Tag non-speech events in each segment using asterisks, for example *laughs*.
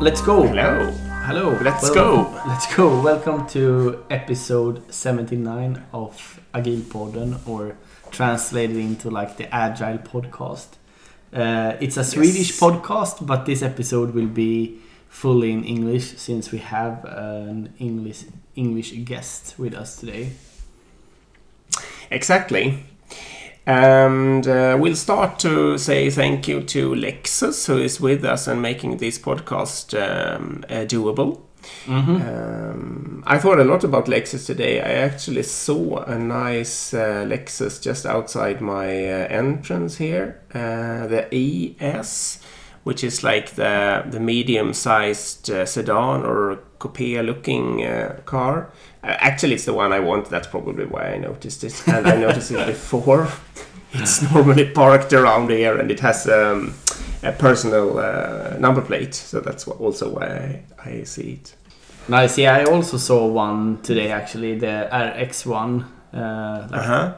Let's go. Hello. Hello. Let's Well- go. Let's go. Welcome to episode 79 of Agile Agilpodden, or translated into like the Agile podcast. Uh, it's a Swedish podcast, but this episode will be fully in English since we have an English English guest with us today. Exactly. And uh, we'll start to say thank you to Lexus, who is with us and making this podcast um, uh, doable. Um, I thought a lot about Lexus today. I actually saw a nice uh, Lexus just outside my uh, entrance here, uh, the ES, which is like the the medium-sized uh, sedan or coupe-looking uh, car. Actually, it's the one I want. That's probably why I noticed it, and I noticed it before. *laughs* It's normally parked around here, and it has um, a personal uh, number plate, so that's also why I, I see it. Nice. Yeah, I also saw one today actually, the RX one. Uh, like Uh huh.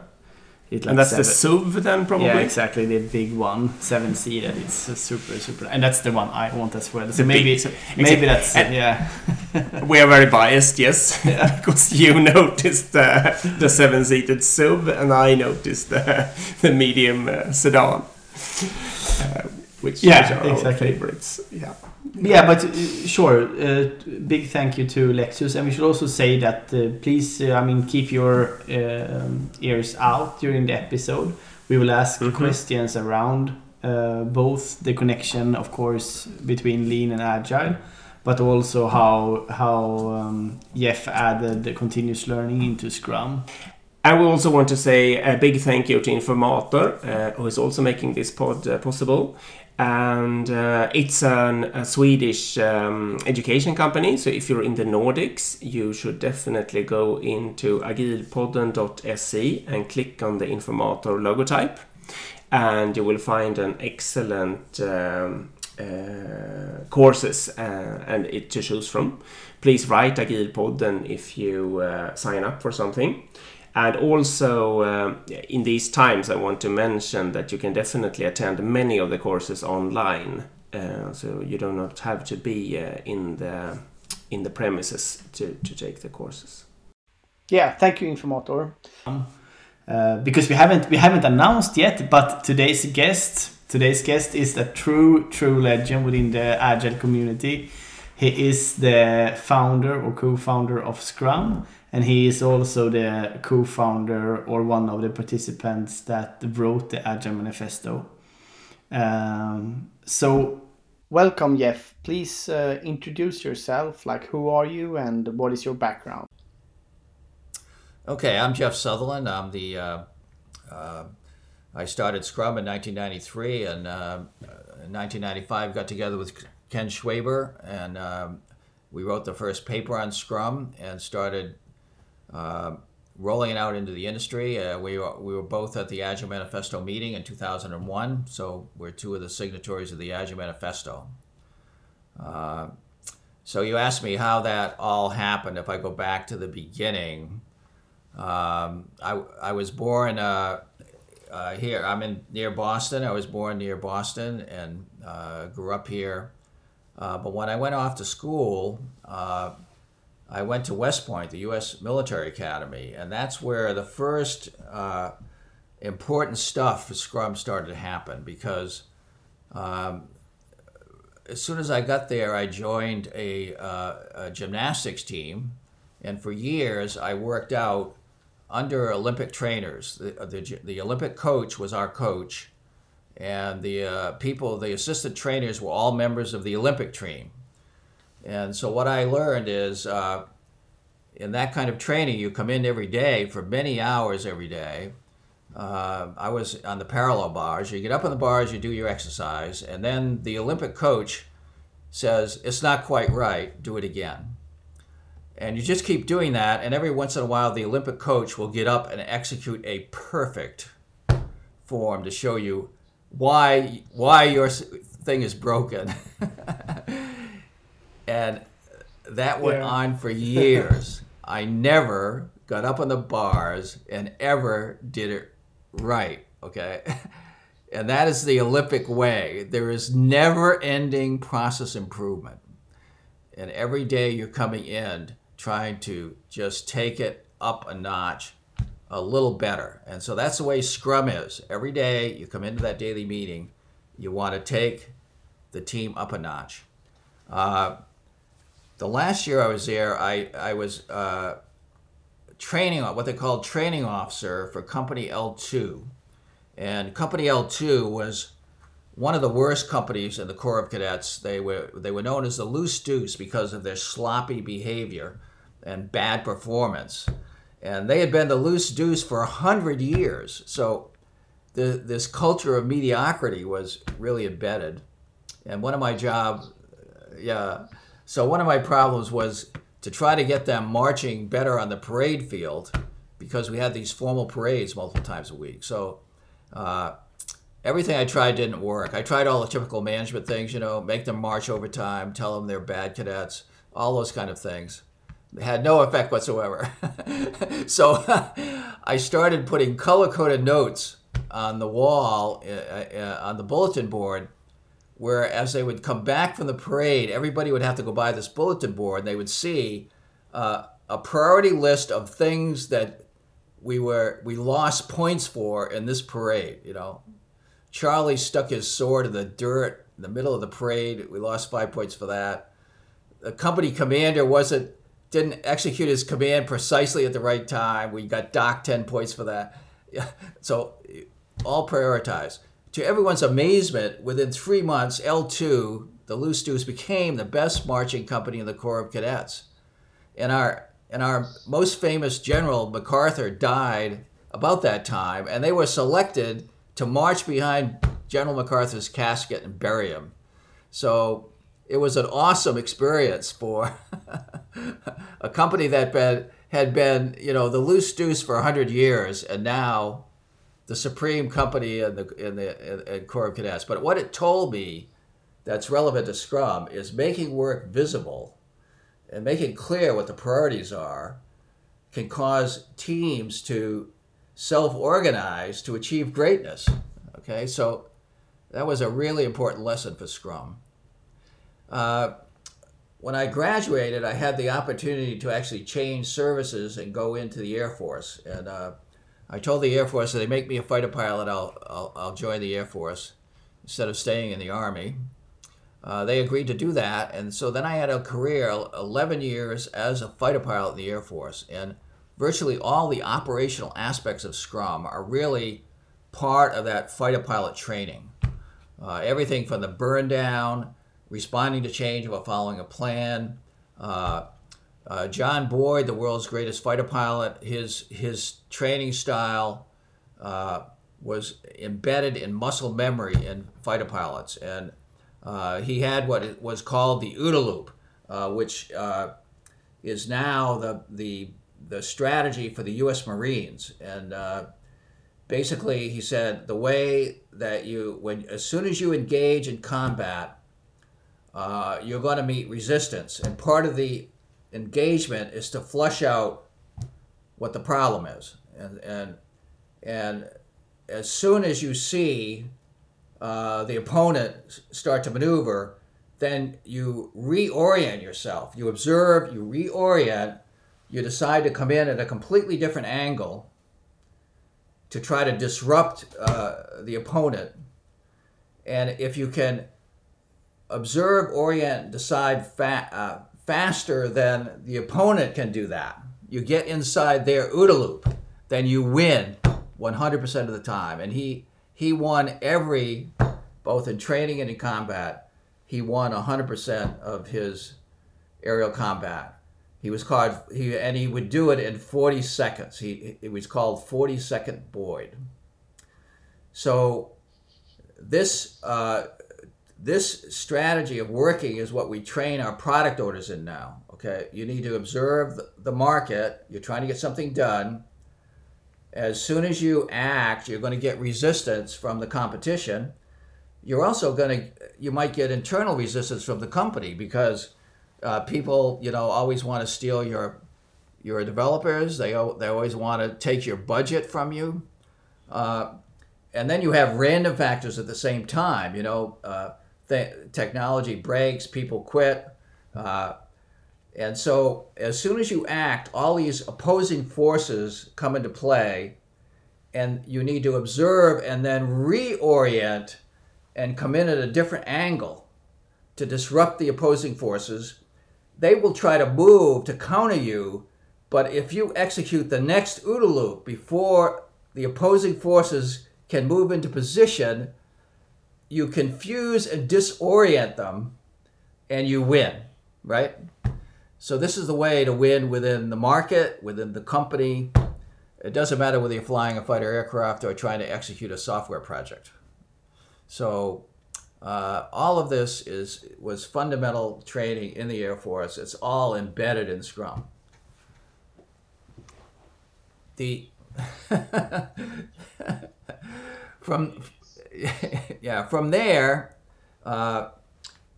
It, like And that's the seven- SUV then, probably. Yeah, exactly. The big one, seven seated. It's super, super, and that's the one I want as well. So The maybe, big- so- maybe that's And- yeah. *laughs* We are very biased, yes, *laughs* because you noticed the, the seven-seated SUV, and I noticed the, the medium uh, sedan, uh, which, Yeah, which are our exactly. favorites. Yeah. Yeah, but uh, sure. Uh, big thank you to Lexus, and we should also say that uh, please, uh, I mean, keep your um, ears out during the episode. We will ask Mhm. questions around uh, both the connection, of course, between lean and agile, but also how how um, Jeff added the continuous learning into Scrum. And we also want to say a big thank you to Informator, uh, who is also making this pod uh, possible. And uh, it's an, a Swedish um, education company, so if you're in the Nordics, you should definitely go into agilpodden.se and click on the Informator logotype, and you will find an excellent um, uh, courses uh, and it to choose from. Please write Agilpodden if you uh, sign up for something. And also, um, in these times, I want to mention that you can definitely attend many of the courses online, uh, so you do not have to be uh, in the in the premises to, to take the courses. Yeah, thank you, Informator. Uh, because we haven't we haven't announced yet, but today's guest today's guest is a true true legend within the agile community. He is the founder or co-founder of Scrum, and he is also the co-founder or one of the participants that wrote the Agile Manifesto. Um, so, welcome, Jeff. Please uh, introduce yourself. Like, who are you, and what is your background? Okay, I'm Jeff Sutherland. I'm the. Uh, uh, I started Scrum in 1993, and uh, in 1995 got together with Ken Schwaber, and um, we wrote the first paper on Scrum and started uh, rolling it out into the industry. Uh, we were, we were both at the Agile Manifesto meeting in 2001, so we're two of the signatories of the Agile Manifesto. Uh, so you asked me how that all happened. If I go back to the beginning, um, I, I was born uh, uh, here. I'm in near Boston. I was born near Boston and uh, grew up here. Uh, but when I went off to school, I went to West Point, the U.S. Military Academy, and that's where the first uh, important stuff for Scrum started to happen because um, as soon as I got there, I joined a, uh, a gymnastics team, and for years I worked out under Olympic trainers. The, the, the Olympic coach was our coach, and the uh, people, the assistant trainers, were all members of the Olympic team. And so what I learned is, uh, in that kind of training, you come in every day for many hours every day. Uh, I was on the parallel bars. You get up on the bars, you do your exercise, and then the Olympic coach says, It's not quite right, do it again. And you just keep doing that, and every once in a while, the Olympic coach will get up and execute a perfect form to show you why why your thing is broken. *laughs* and that went Yeah. on for years. I never got up on the bars and ever did it right. Okay. *laughs* And that is the Olympic way. There is never ending process improvement. and every day you're coming in trying to just take it up a notch a little better. And so that's the way Scrum is. Every day you come into that daily meeting, you want to take the team up a notch. Uh, the last year I was there, I, I was uh, training, what they called training officer for Company L2. And Company L2 was one of the worst companies in the Corps of Cadets. They were, they were known as the Loose Deuce because of their sloppy behavior and bad performance and they had been the loose deuce for a hundred years. So the, this culture of mediocrity was really embedded. And one of my job, yeah, so one of my problems was to try to get them marching better on the parade field because we had these formal parades multiple times a week. So uh, everything I tried didn't work. I tried all the typical management things, you know, make them march over time, tell them they're bad cadets, all those kind of things had no effect whatsoever. *laughs* so *laughs* I started putting color coded notes on the wall, uh, uh, on the bulletin board, where as they would come back from the parade, everybody would have to go by this bulletin board and they would see uh, a priority list of things that we were we lost points for in this parade. You know, Charlie stuck his sword in the dirt in the middle of the parade. We lost five points for that. The company commander wasn't didn't execute his command precisely at the right time. We got docked 10 points for that. *laughs* So all prioritized. To everyone's amazement, within three months, L2, the Loose Deuce, became the best marching company in the Corps of Cadets. And our, and our most famous general, MacArthur, died about that time, and they were selected to march behind General MacArthur's casket and bury him. So it was an awesome experience for *laughs* a company that been, had been, you know, the loose deuce for 100 years and now the supreme company in the, in the Corps of Cadets. But what it told me that's relevant to Scrum is making work visible and making clear what the priorities are can cause teams to self-organize to achieve greatness. Okay, so that was a really important lesson for Scrum. Uh, when I graduated, I had the opportunity to actually change services and go into the Air Force. And uh, I told the Air Force if they make me a fighter pilot, I'll, I'll, I'll join the Air Force instead of staying in the Army. Uh, they agreed to do that. And so then I had a career, 11 years as a fighter pilot in the Air Force. And virtually all the operational aspects of Scrum are really part of that fighter pilot training. Uh, everything from the burn down responding to change while following a plan. Uh, uh, John Boyd, the world's greatest fighter pilot, his his training style uh, was embedded in muscle memory in fighter pilots, and uh, he had what was called the OODA loop, uh, which uh, is now the the the strategy for the U.S. Marines, and basically he said the way that you when as soon as you engage in combat uh, you're going to meet resistance. And part of the engagement is to flush out what the problem is. And, and, and as soon as you see uh, the opponent start to maneuver, then you reorient yourself. You observe, you reorient, you decide to come in at a completely different angle to try to disrupt uh, the opponent. And if you can observe, orient, decide fa- uh, faster than the opponent can do that. You get inside their OODA loop, then you win 100% of the time. And he he won every, both in training and in combat, he won 100% of his aerial combat. He was called he and he would do it in 40 seconds. He it was called 40 second Boyd. So this uh, this strategy of working is what we train our product owners in now. Okay, you need to observe the market. You're trying to get something done. As soon as you act, you're going to get resistance from the competition. You're also going to, you might get internal resistance from the company because uh, people, you know, always want to steal your your developers. They they always want to take your budget from you. Uh, and then you have random factors at the same time. You know, uh, th- technology breaks, people quit, Uh, and so, as soon as you act, all these opposing forces come into play, and you need to observe and then reorient and come in at a different angle to disrupt the opposing forces. They will try to move to counter you, but if you execute the next OODA loop before the opposing forces can move into position, you confuse and disorient them, and you win, right? So this is the way to win within the market, within the company. It doesn't matter whether you're flying a fighter aircraft or trying to execute a software project. So uh, all of this is was fundamental training in the Air Force. It's all embedded in Scrum. The *laughs* from *laughs* yeah from there. Uh,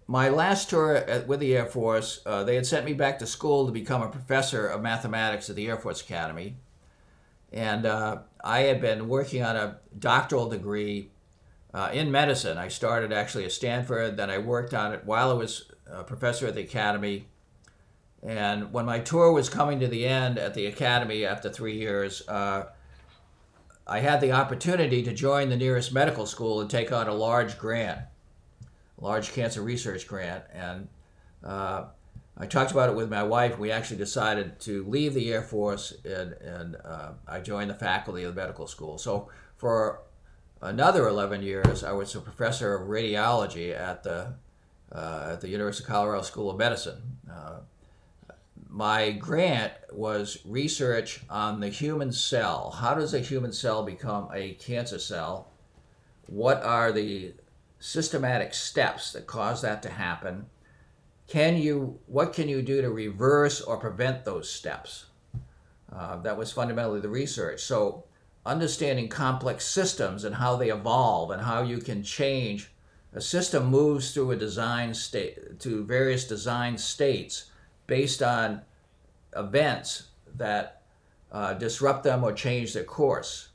my last tour at, with the Air Force, uh, they had sent me back to school to become a professor of mathematics at the Air Force Academy. And uh, I had been working on a doctoral degree uh, in medicine. I started actually at Stanford, then I worked on it while I was a professor at the Academy. And when my tour was coming to the end at the Academy after three years, uh, I had the opportunity to join the nearest medical school and take on a large grant large cancer research grant, and uh, I talked about it with my wife. We actually decided to leave the Air Force, and, and uh, I joined the faculty of the medical school. So for another 11 years, I was a professor of radiology at the uh, at the University of Colorado School of Medicine. My grant was research on the human cell. How does a human cell become a cancer cell? What are the systematic steps that cause that to happen can you what can you do to reverse or prevent those steps uh, that was fundamentally the research so understanding complex systems and how they evolve and how you can change a system moves through a design state to various design states based on events that uh, disrupt them or change their course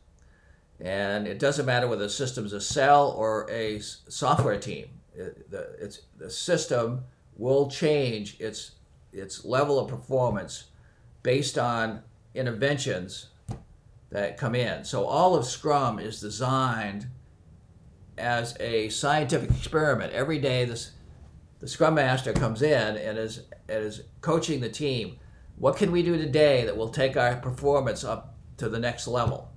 and it doesn't matter whether the system's a cell or a software team. It, the, it's, the system will change its, its level of performance based on interventions that come in. So all of Scrum is designed as a scientific experiment. Every day, this, the Scrum Master comes in and is, is coaching the team. What can we do today that will take our performance up to the next level?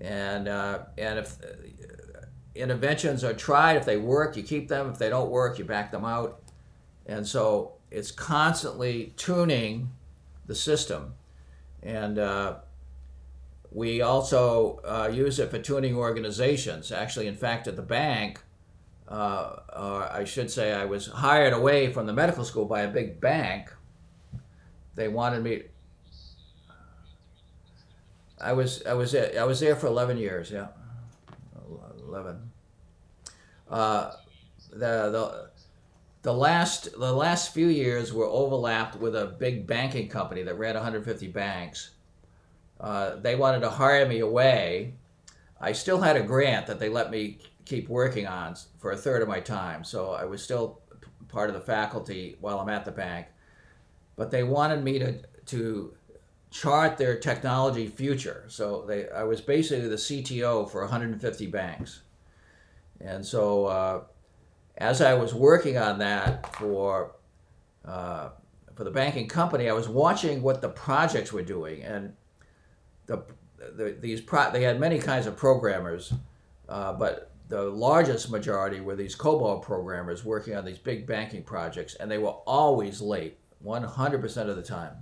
and uh, and if uh, interventions are tried, if they work, you keep them. If they don't work, you back them out. And so it's constantly tuning the system, and uh, we also uh, use it for tuning organizations. Actually, in fact, at the bank. Uh, or I should say, I was hired away from the medical school by a big bank. They wanted me I was I was I was there for eleven years. Yeah, eleven. Uh, the the the last the last few years were overlapped with a big banking company that ran 150 banks. Uh, they wanted to hire me away. I still had a grant that they let me keep working on for a third of my time, so I was still part of the faculty while I'm at the bank. But they wanted me to to chart their technology future. So they, I was basically the CTO for 150 banks. And so uh, as I was working on that for, uh, for the banking company, I was watching what the projects were doing. And the, the, these pro- they had many kinds of programmers, uh, but the largest majority were these COBOL programmers working on these big banking projects, and they were always late, 100% of the time.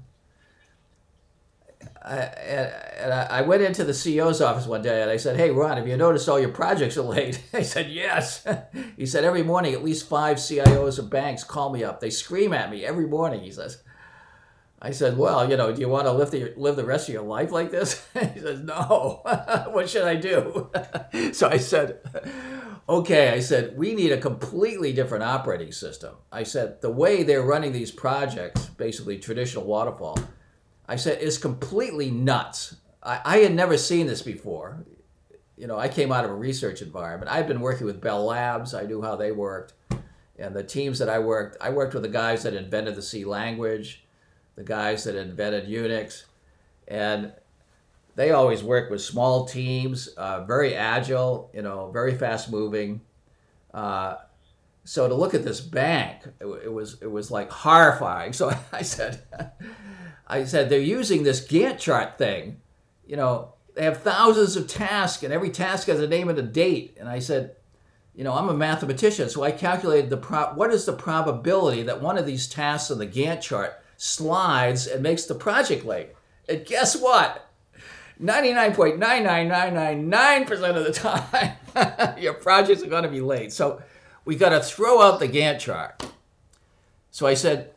I, and I went into the CEO's office one day and I said, Hey, Ron, have you noticed all your projects are late? *laughs* He said, Yes. *laughs* he said, Every morning, at least five CIOs of banks call me up. They scream at me every morning, he says. I said, Well, you know, do you want to live the, live the rest of your life like this? *laughs* he says, No. *laughs* what should I do? *laughs* so I said, Okay. I said, We need a completely different operating system. I said, The way they're running these projects, basically traditional waterfall, I said, is completely nuts. I, I had never seen this before. You know, I came out of a research environment. I'd been working with Bell Labs, I knew how they worked. And the teams that I worked, I worked with the guys that invented the C language, the guys that invented Unix, and they always work with small teams, uh, very agile, you know, very fast moving. Uh, so to look at this bank, it, it, was it was like horrifying. So *laughs* I said, *laughs* I said they're using this Gantt chart thing. You know, they have thousands of tasks, and every task has a name and a date. And I said, you know, I'm a mathematician, so I calculated the pro- what is the probability that one of these tasks on the Gantt chart slides and makes the project late. And guess what? 99.99999% of the *laughs* time, your projects are going to be late. So we got to throw out the Gantt chart. So I said,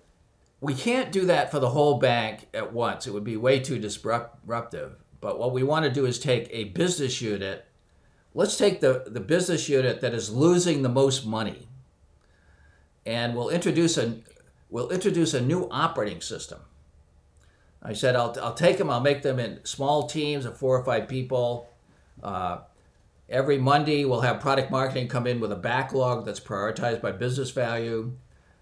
we can't do that for the whole bank at once. It would be way too disruptive. But what we want to do is take a business unit let's take the, the business unit that is losing the most money and we'll introduce a we'll introduce a new operating system. I said i'll, I'll take them i'll make them in small teams of four or five people. Uh, every monday we'll have product marketing come in with a backlog that's prioritized by business value.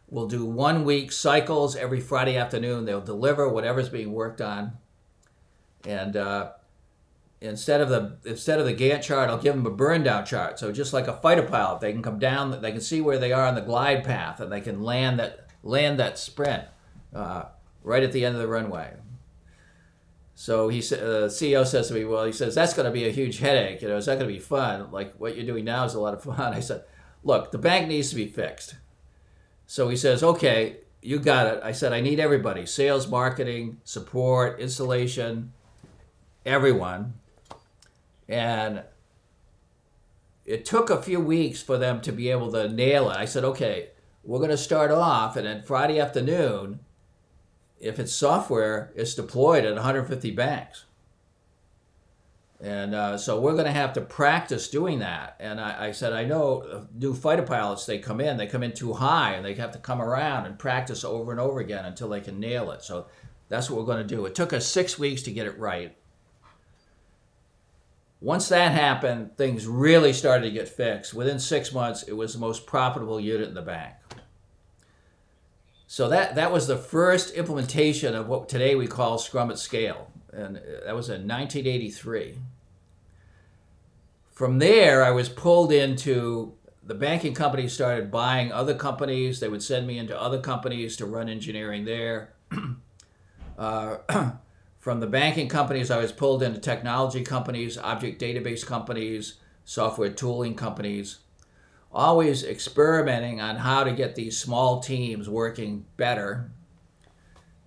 We'll do one week cycles every friday afternoon. They'll deliver whatever's being worked on. And uh, instead of the instead of the Gantt chart, I'll give them a burn down chart. So just like a fighter pilot, they can come down, they can see where they are on the glide path, and they can land that land that sprint uh, right at the end of the runway. So he said, uh, the CEO says to me, "Well, he says that's going to be a huge headache. You know, it's not going to be fun. Like what you're doing now is a lot of fun." *laughs* I said, "Look, the bank needs to be fixed." So he says, "Okay, you got it." I said, "I need everybody: sales, marketing, support, installation, everyone." And it took a few weeks for them to be able to nail it. I said, okay, we're going to start off, and then Friday afternoon, if it's software, it's deployed at 150 banks. And uh, so we're going to have to practice doing that. And I, I, said, I know new fighter pilots, they come in, they come in too high, and they have to come around and practice over and over again until they can nail it. So that's what we're going to do. It took us six weeks to get it right. Once that happened, things really started to get fixed. Within six months, it was the most profitable unit in the bank. So that, that was the first implementation of what today we call Scrum at Scale. And that was in 1983. From there, I was pulled into the banking companies started buying other companies. They would send me into other companies to run engineering there. *clears throat* uh, *clears throat* from the banking companies, I was pulled into technology companies, object database companies, software tooling companies, always experimenting on how to get these small teams working better.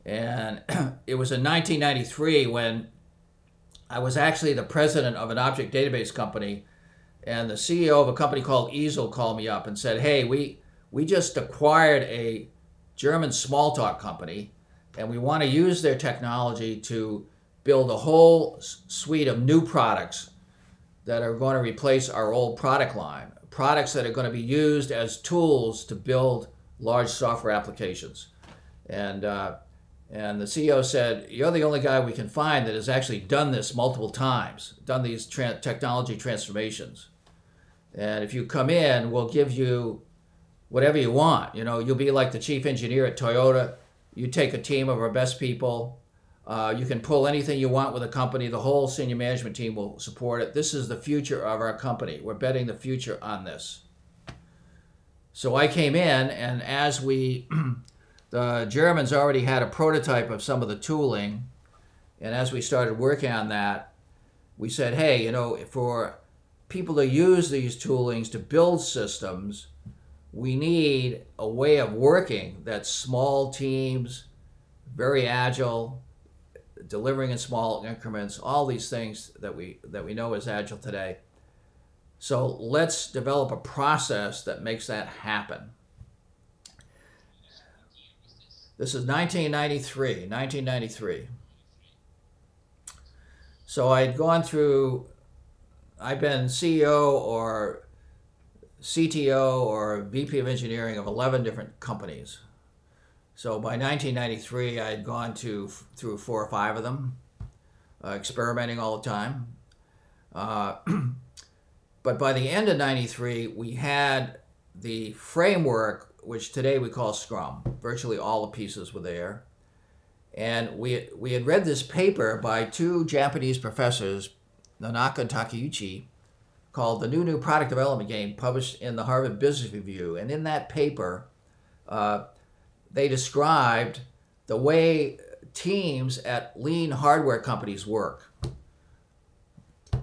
And *clears throat* it was in 1993 when I was actually the president of an object database company, and the CEO of a company called Easel called me up and said, "Hey, we we just acquired a German Smalltalk company." And we want to use their technology to build a whole suite of new products that are going to replace our old product line products that are going to be used as tools to build large software applications and uh, and the CEO said, You're the only guy we can find that has actually done this multiple times, done these tra- technology transformations. And if you come in, we'll give you whatever you want. You know, you'll be like the chief engineer at Toyota. You take a team of our best people. Uh, you can pull anything you want with a company. The whole senior management team will support it. This is the future of our company. We're betting the future on this. So I came in, and as we, *clears throat* the Germans already had a prototype of some of the tooling, and as we started working on that, we said, hey, you know, for people to use these toolings to build systems, we need a way of working that's small teams, very agile, delivering in small increments, all these things that we that we know is agile today. So let's develop a process that makes that happen. This is 1993, 1993. So I'd gone through, I've been CEO or CTO or VP of engineering of 11 different companies. So by 1993, I had gone to through four or five of them, uh, experimenting all the time. Uh, *clears throat* but by the end of 93, we had the framework which today we call Scrum. Virtually all the pieces were there. And we, we had read this paper by two Japanese professors, Nonaka Takeuchi, called The New New Product Development Game, published in the Harvard Business Review. And in that paper, uh, they described the way teams at lean hardware companies work.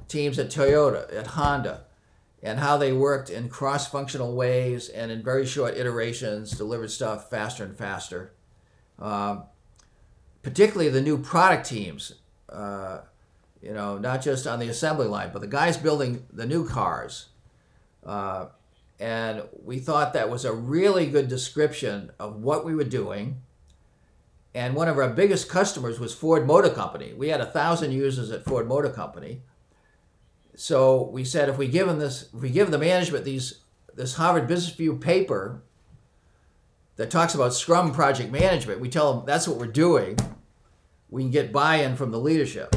Teams at Toyota, at Honda, and how they worked in cross functional ways and in very short iterations delivered stuff faster and faster. Um, particularly the new product teams, uh, you know, not just on the assembly line, but the guys building the new cars. Uh, and we thought that was a really good description of what we were doing. And one of our biggest customers was Ford Motor Company. We had a thousand users at Ford Motor Company. So we said if we give them this, if we give the management these this Harvard Business Review paper that talks about Scrum project management, we tell them that's what we're doing. We can get buy-in from the leadership.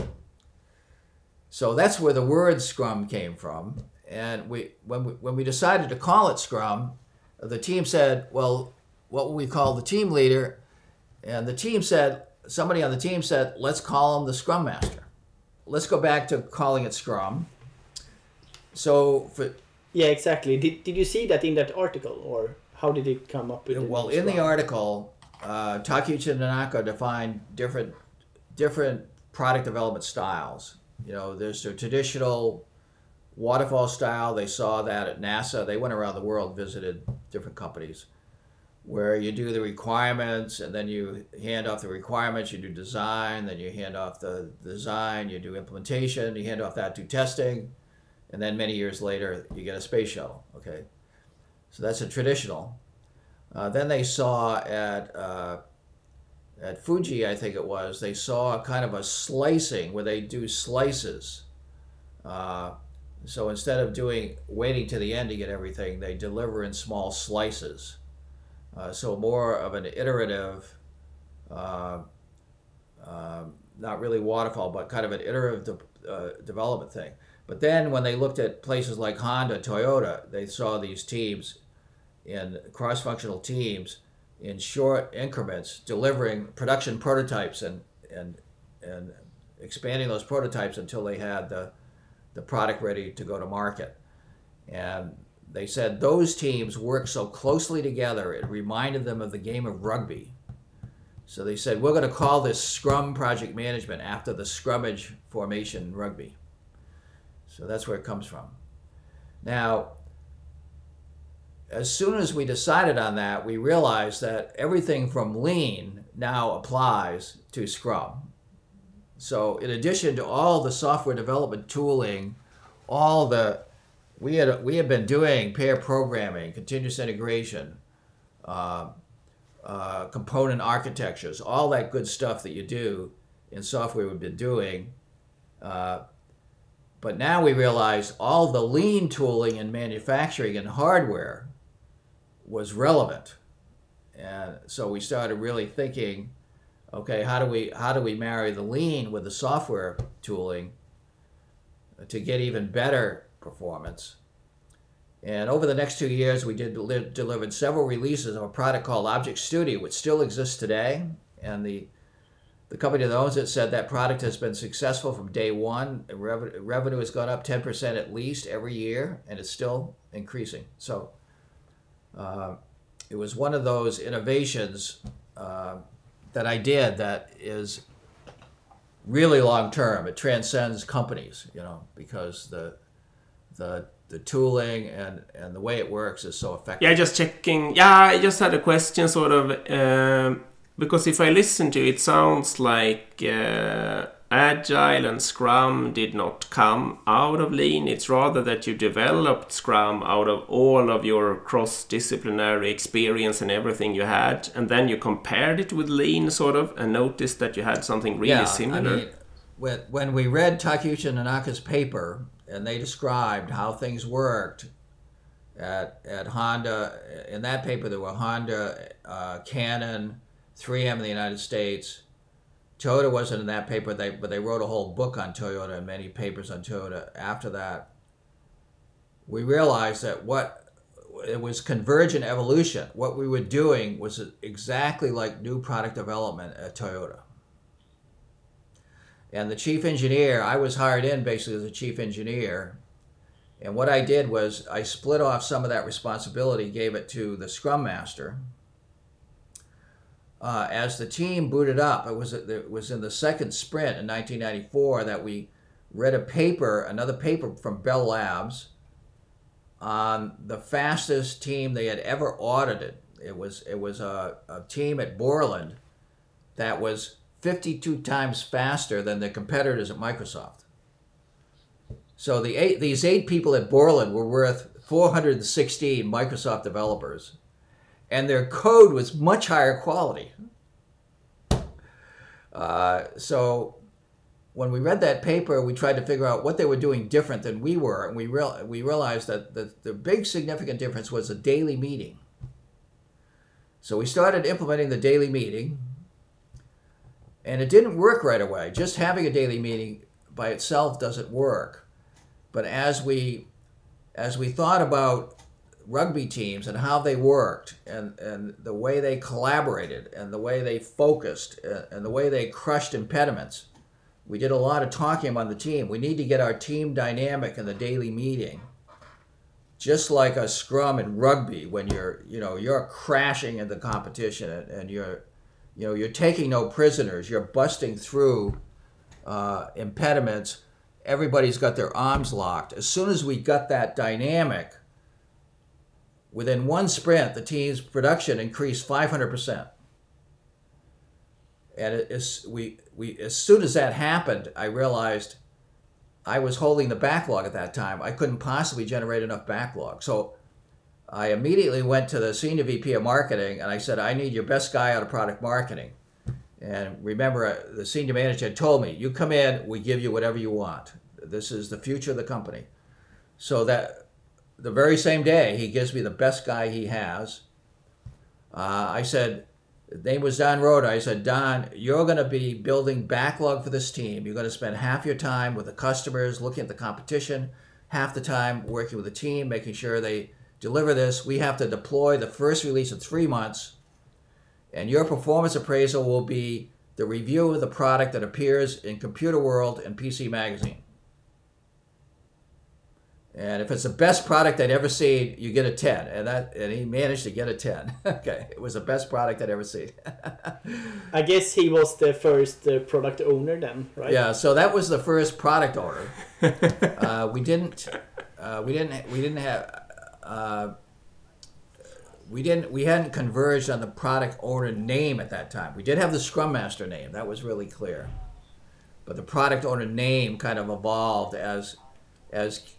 So that's where the word Scrum came from. And we when we when we decided to call it Scrum, the team said, "Well, what will we call the team leader?" And the team said, somebody on the team said, "Let's call him the Scrum Master." Let's go back to calling it Scrum. So for yeah, exactly. Did, did you see that in that article, or how did it come up with? well, in the article, uh, Takeuchi Nonaka defined different different product development styles. You know, there's the traditional waterfall style. They saw that at NASA. They went around the world, visited different companies, where you do the requirements and then you hand off the requirements. You do design, then you hand off the design. You do implementation. You hand off that to testing and then many years later you get a space shuttle. Okay, so that's a traditional. Uh, then they saw at uh, at Fuji, I think it was, they saw a kind of a slicing where they do slices. Uh, so instead of doing waiting to the end to get everything, they deliver in small slices. Uh, so more of an iterative, uh, um, not really waterfall, but kind of an iterative de- uh, development thing. But then when they looked at places like Honda, Toyota, they saw these teams in cross functional teams in short increments delivering production prototypes and, and, and expanding those prototypes until they had the, the product ready to go to market. And they said those teams worked so closely together, it reminded them of the game of rugby. So they said, we're going to call this Scrum Project Management after the scrummage formation in rugby. So that's where it comes from. Now, as soon as we decided on that, we realized that everything from lean now applies to Scrum. So, in addition to all the software development tooling, all the we had we had been doing pair programming, continuous integration, uh, uh, component architectures, all that good stuff that you do in software we've been doing. Uh, but now we realize all the lean tooling in manufacturing and hardware was relevant. And so we started really thinking, okay, how do we how do we marry the lean with the software tooling to get even better performance? And over the next two years, we did delivered several releases of a product called Object Studio, which still exists today. And the the company that owns it said that product has been successful from day one. Revenue, revenue has gone up 10% at least every year, and it's still increasing. So uh, it was one of those innovations uh, that I did that is really long term. It transcends companies, you know, because the the the tooling and and the way it works is so effective. Yeah, just checking. Yeah, I just had a question, sort of. Um because if I listen to it, it sounds like uh, Agile and Scrum did not come out of Lean. It's rather that you developed Scrum out of all of your cross disciplinary experience and everything you had, and then you compared it with Lean, sort of, and noticed that you had something really yeah, similar. I mean, when, when we read Takeuchi Nonaka's paper and they described how things worked at, at Honda, in that paper there were Honda, uh, Canon, 3M in the United States. Toyota wasn't in that paper, they, but they wrote a whole book on Toyota and many papers on Toyota after that. We realized that what it was convergent evolution. What we were doing was exactly like new product development at Toyota. And the chief engineer, I was hired in basically as a chief engineer. And what I did was I split off some of that responsibility, gave it to the scrum master. Uh, as the team booted up, it was it was in the second sprint in 1994 that we read a paper, another paper from Bell Labs, on the fastest team they had ever audited. It was it was a, a team at Borland that was 52 times faster than the competitors at Microsoft. So the eight, these eight people at Borland were worth 416 Microsoft developers, and their code was much higher quality. Uh, so when we read that paper, we tried to figure out what they were doing different than we were, and we real, we realized that the, the big significant difference was a daily meeting. So we started implementing the daily meeting, and it didn't work right away. Just having a daily meeting by itself doesn't work. But as we as we thought about rugby teams and how they worked and, and the way they collaborated and the way they focused and, the way they crushed impediments, we did a lot of talking on the team. We need to get our team dynamic in the daily meeting. Just like a scrum in rugby, when you're, you know, you're crashing in the competition and, and you're, you know, you're taking no prisoners. You're busting through uh, impediments. Everybody's got their arms locked. As soon as we got that dynamic, within one sprint, the team's production increased 500%. And it is, we, we, as soon as that happened, I realized I was holding the backlog at that time. I couldn't possibly generate enough backlog. So I immediately went to the senior VP of marketing and I said, I need your best guy out of product marketing. And remember, uh, the senior manager had told me, you come in, we give you whatever you want. This is the future of the company. So that the very same day, he gives me the best guy he has. Uh, I said, name was Don Rhoda. I said, Don, you're going to be building backlog for this team. You're going to spend half your time with the customers, looking at the competition, half the time working with the team, making sure they deliver this. We have to deploy the first release in three months, and your performance appraisal will be the review of the product that appears in Computer World and PC Magazine. And if it's the best product I'd ever seen, you get a 10. And that and he managed to get a 10. *laughs* okay, it was the best product I'd ever seen. *laughs* I guess he was the first uh, product owner then, right? Yeah, so that was the first product owner. *laughs* uh, we didn't uh, we didn't we didn't have uh, we didn't we hadn't converged on the product owner name at that time. We did have the Scrum Master name. That was really clear. But the product owner name kind of evolved as as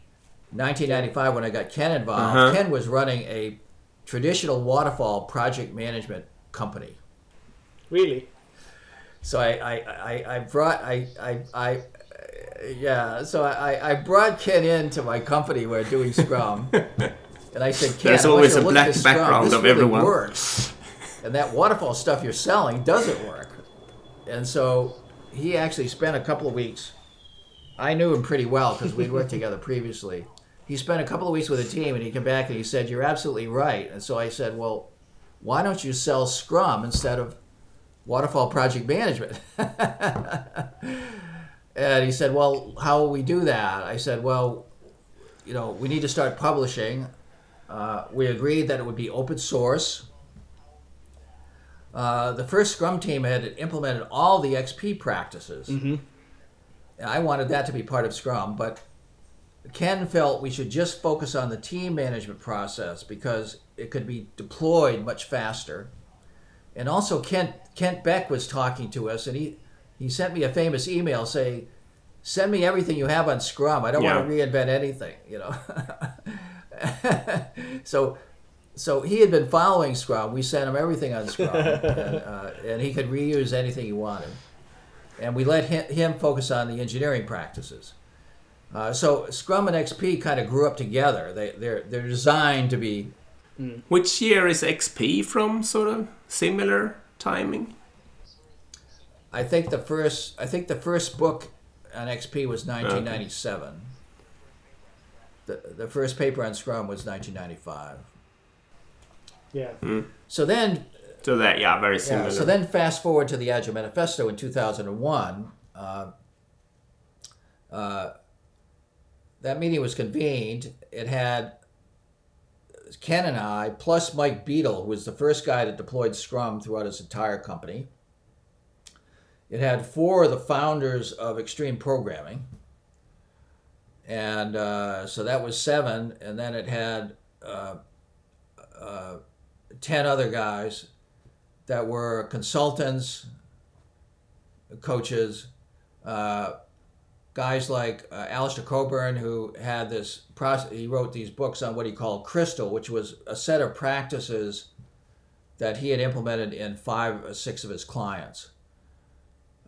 1995 when I got Ken involved. Uh-huh. Ken was running a traditional waterfall project management company. Really? So I, I, I, I brought I, I, I yeah. So I, I brought Ken into my company. We're doing Scrum, *laughs* and I said, Ken, There's I want always you a look black this Scrum. background This of really everyone." works, and that waterfall stuff you're selling doesn't work. And so he actually spent a couple of weeks. I knew him pretty well because we'd worked *laughs* together previously. He spent a couple of weeks with the team, and he came back and he said, "You're absolutely right." And so I said, "Well, why don't you sell Scrum instead of waterfall project management?" *laughs* and he said, "Well, how will we do that?" I said, "Well, you know, we need to start publishing. Uh, we agreed that it would be open source." Uh, the first Scrum team had implemented all the XP practices. And I wanted that to be part of Scrum, but Ken felt we should just focus on the team management process because it could be deployed much faster. And also, Kent Kent Beck was talking to us, and he he sent me a famous email saying, "Send me everything you have on Scrum. I don't want to reinvent anything." You know. *laughs* so, so he had been following Scrum. We sent him everything on Scrum, and, uh, and he could reuse anything he wanted. And we let him, him focus on the engineering practices. Uh, so Scrum and XP kind of grew up together. They, they're they're designed to be. Which year is XP from? Sort of similar timing. I think the first I think the first book on XP was 1997. The the first paper on Scrum was 1995. Yeah. So then So that yeah, very similar. Yeah, so then fast forward to the Agile Manifesto in 2001. Uh, uh, that meeting was convened. It had Ken and I, plus Mike Beedle, who was the first guy that deployed Scrum throughout his entire company. It had four of the founders of Extreme Programming. And uh, so that was seven. And then it had uh, uh, 10 other guys that were consultants, coaches, uh, guys like uh, Alistair Cockburn, who had this process. He wrote these books on what he called Crystal, which was a set of practices that he had implemented in five or six of his clients.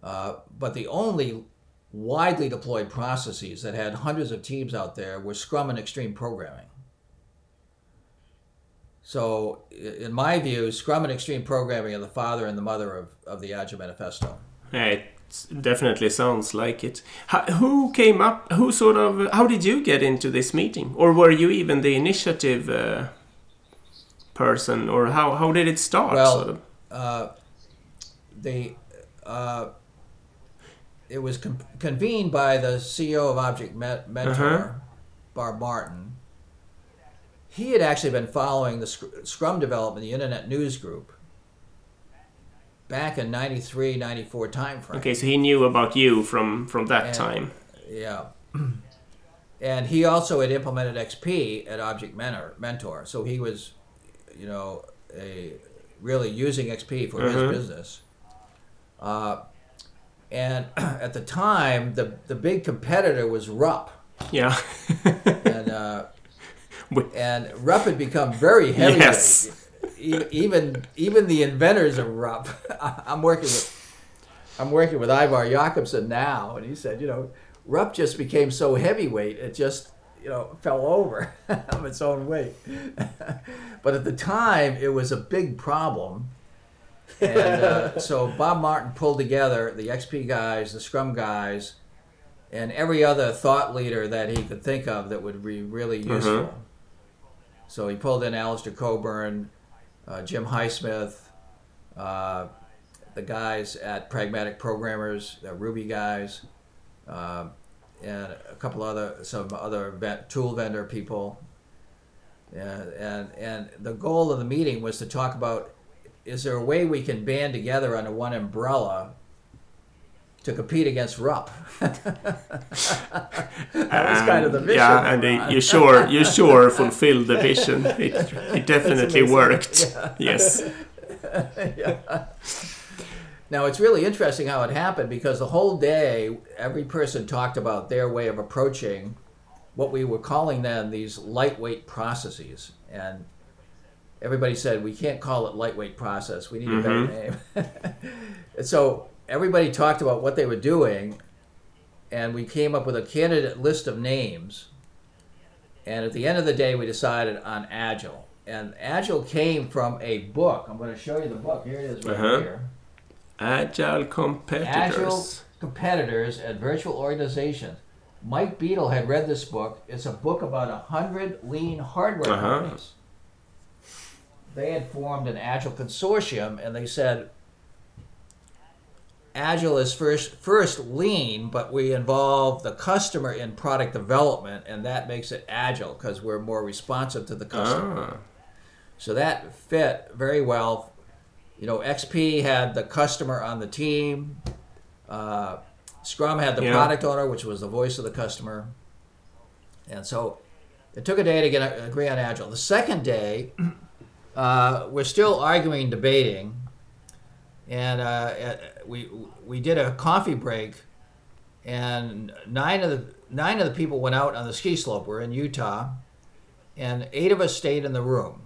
Uh, but the only widely deployed processes that had hundreds of teams out there were Scrum and Extreme Programming. So, in my view, Scrum and Extreme Programming are the father and the mother of, of the Agile Manifesto. Yeah, it definitely sounds like it. How, who came up? Who sort of? How did you get into this meeting, or were you even the initiative uh, person, or how how did it start? Well, sort of? uh, the uh, it was con- convened by the CEO of Object Met- Mentor, Uh-huh. Bob Martin. He had actually been following the Scrum development, the Internet News Group, back in 93, 94 timeframe. Okay, so he knew about you from from that And- time. Yeah. *clears throat* And he also had implemented XP at Object Mentor, Mentor. So he was, you know, a really using XP for Mhm. his business. Uh, and *clears throat* at the time, the the big competitor was RUP, Yeah. and uh, *laughs* and RUP had become very heavy. Yes. Even even the inventors of RUP. *laughs* I'm working with I'm working with Ivar Jacobson now, and he said, you know, RUP just became so heavyweight, it just you know fell over *laughs* of its own weight. *laughs* but at the time, it was a big problem. And uh, so Bob Martin pulled together the XP guys, the Scrum guys, and every other thought leader that he could think of that would be really useful. So he pulled in Alistair Cockburn, uh, Jim Highsmith, uh, the guys at Pragmatic Programmers, the Ruby guys, uh, and a couple other some other tool vendor people. And and the goal of the meeting was to talk about is there a way we can band together under one umbrella to compete against RUP? *laughs* that was kind of the vision. Yeah, and you sure you sure *laughs* fulfilled the vision. *laughs* It, it definitely worked. Yes. Now it's really interesting how it happened because the whole day, every person talked about their way of approaching what we were calling then these lightweight processes, and everybody said we can't call it lightweight process. We need a better mm-hmm. name. and so everybody talked about what they were doing, and we came up with a candidate list of names. And at the end of the day, we decided on Agile. And Agile came from a book. I'm going to show you the book. Here it is, right Uh-huh. here. Agile competitors. Agile competitors at virtual organizations. Mike Beedle had read this book. It's a book about a hundred lean hardware Uh-huh. companies. They had formed an Agile consortium, and they said, Agile is first first lean, but we involve the customer in product development, and that makes it agile because we're more responsive to the customer. Ah, So that fit very well. You know, XP had the customer on the team. Uh, Scrum had the Yeah. product owner, which was the voice of the customer. And so it took a day to get agree on Agile. The second day, uh, we're still arguing, debating, and uh, uh, we we did a coffee break, and nine of the nine of the people went out on the ski slope. We're in Utah, and eight of us stayed in the room.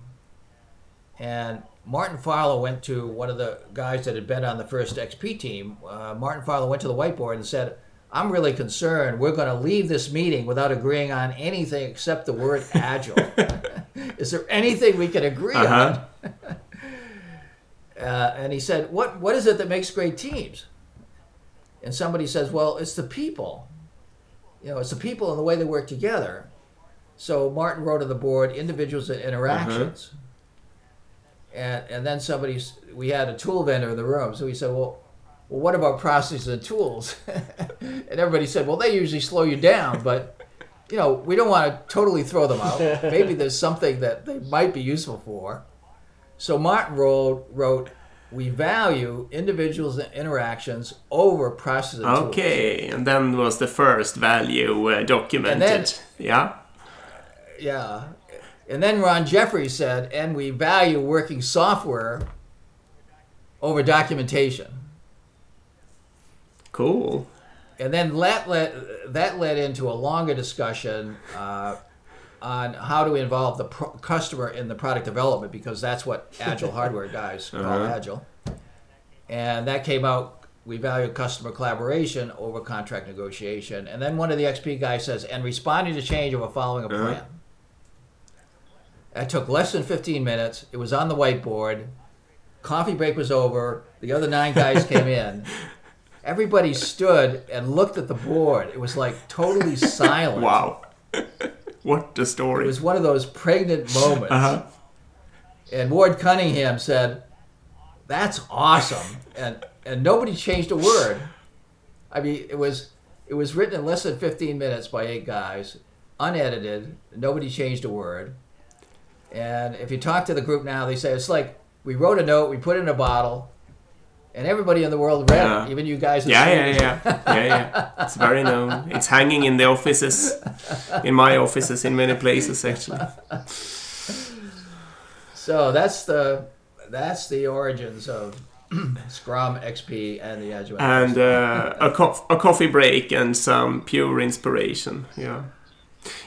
And Martin Fowler went to one of the guys that had been on the first XP team. Uh, Martin Fowler went to the whiteboard and said, I'm really concerned. We're going to leave this meeting without agreeing on anything except the word agile. *laughs* Is there anything we can agree Uh-huh. on? *laughs* Uh, and he said, what, what is it that makes great teams? And somebody says, Well, it's the people. You know, it's the people and the way they work together. So Martin wrote on the board individuals and interactions. And, and then somebody, we had a tool vendor in the room. So we said, well, well what about processes and tools? *laughs* and everybody said, well, they usually slow you down, but, you know, we don't want to totally throw them out. *laughs* Maybe there's something that they might be useful for. So Martin wrote, wrote we value individuals and interactions over processes. Okay, and then was the first value uh, documented. Then- yeah. Yeah. And then Ron Jeffries said, and we value working software over documentation. Cool. And then that led, that led into a longer discussion uh, on how to involve the pro- customer in the product development because that's what agile hardware guys call Uh-huh. agile. And that came out, we value customer collaboration over contract negotiation. And then one of the XP guys says, and responding to change over following a Uh-huh. plan. That took less than 15 minutes. It was on the whiteboard. Coffee break was over. The other nine guys came *laughs* in. Everybody stood and looked at the board. It was like totally silent. Wow. *laughs* what a story. It was one of those pregnant *laughs* moments. Uh-huh. And Ward Cunningham said, "That's awesome," and and nobody changed a word. I mean, it was it was written in less than 15 minutes by eight guys, unedited. Nobody changed a word. And if you talk to the group now, they say it's like we wrote a note, we put it in a bottle, and everybody in the world read Yeah. it, even you guys. in Yeah, yeah, yeah, yeah, yeah. It's very known. It's hanging in the offices, in my offices, in many places actually. So that's the that's the origins of *clears throat* Scrum, XP, and the Agile. And uh, a, co- a coffee break and some pure inspiration. Yeah.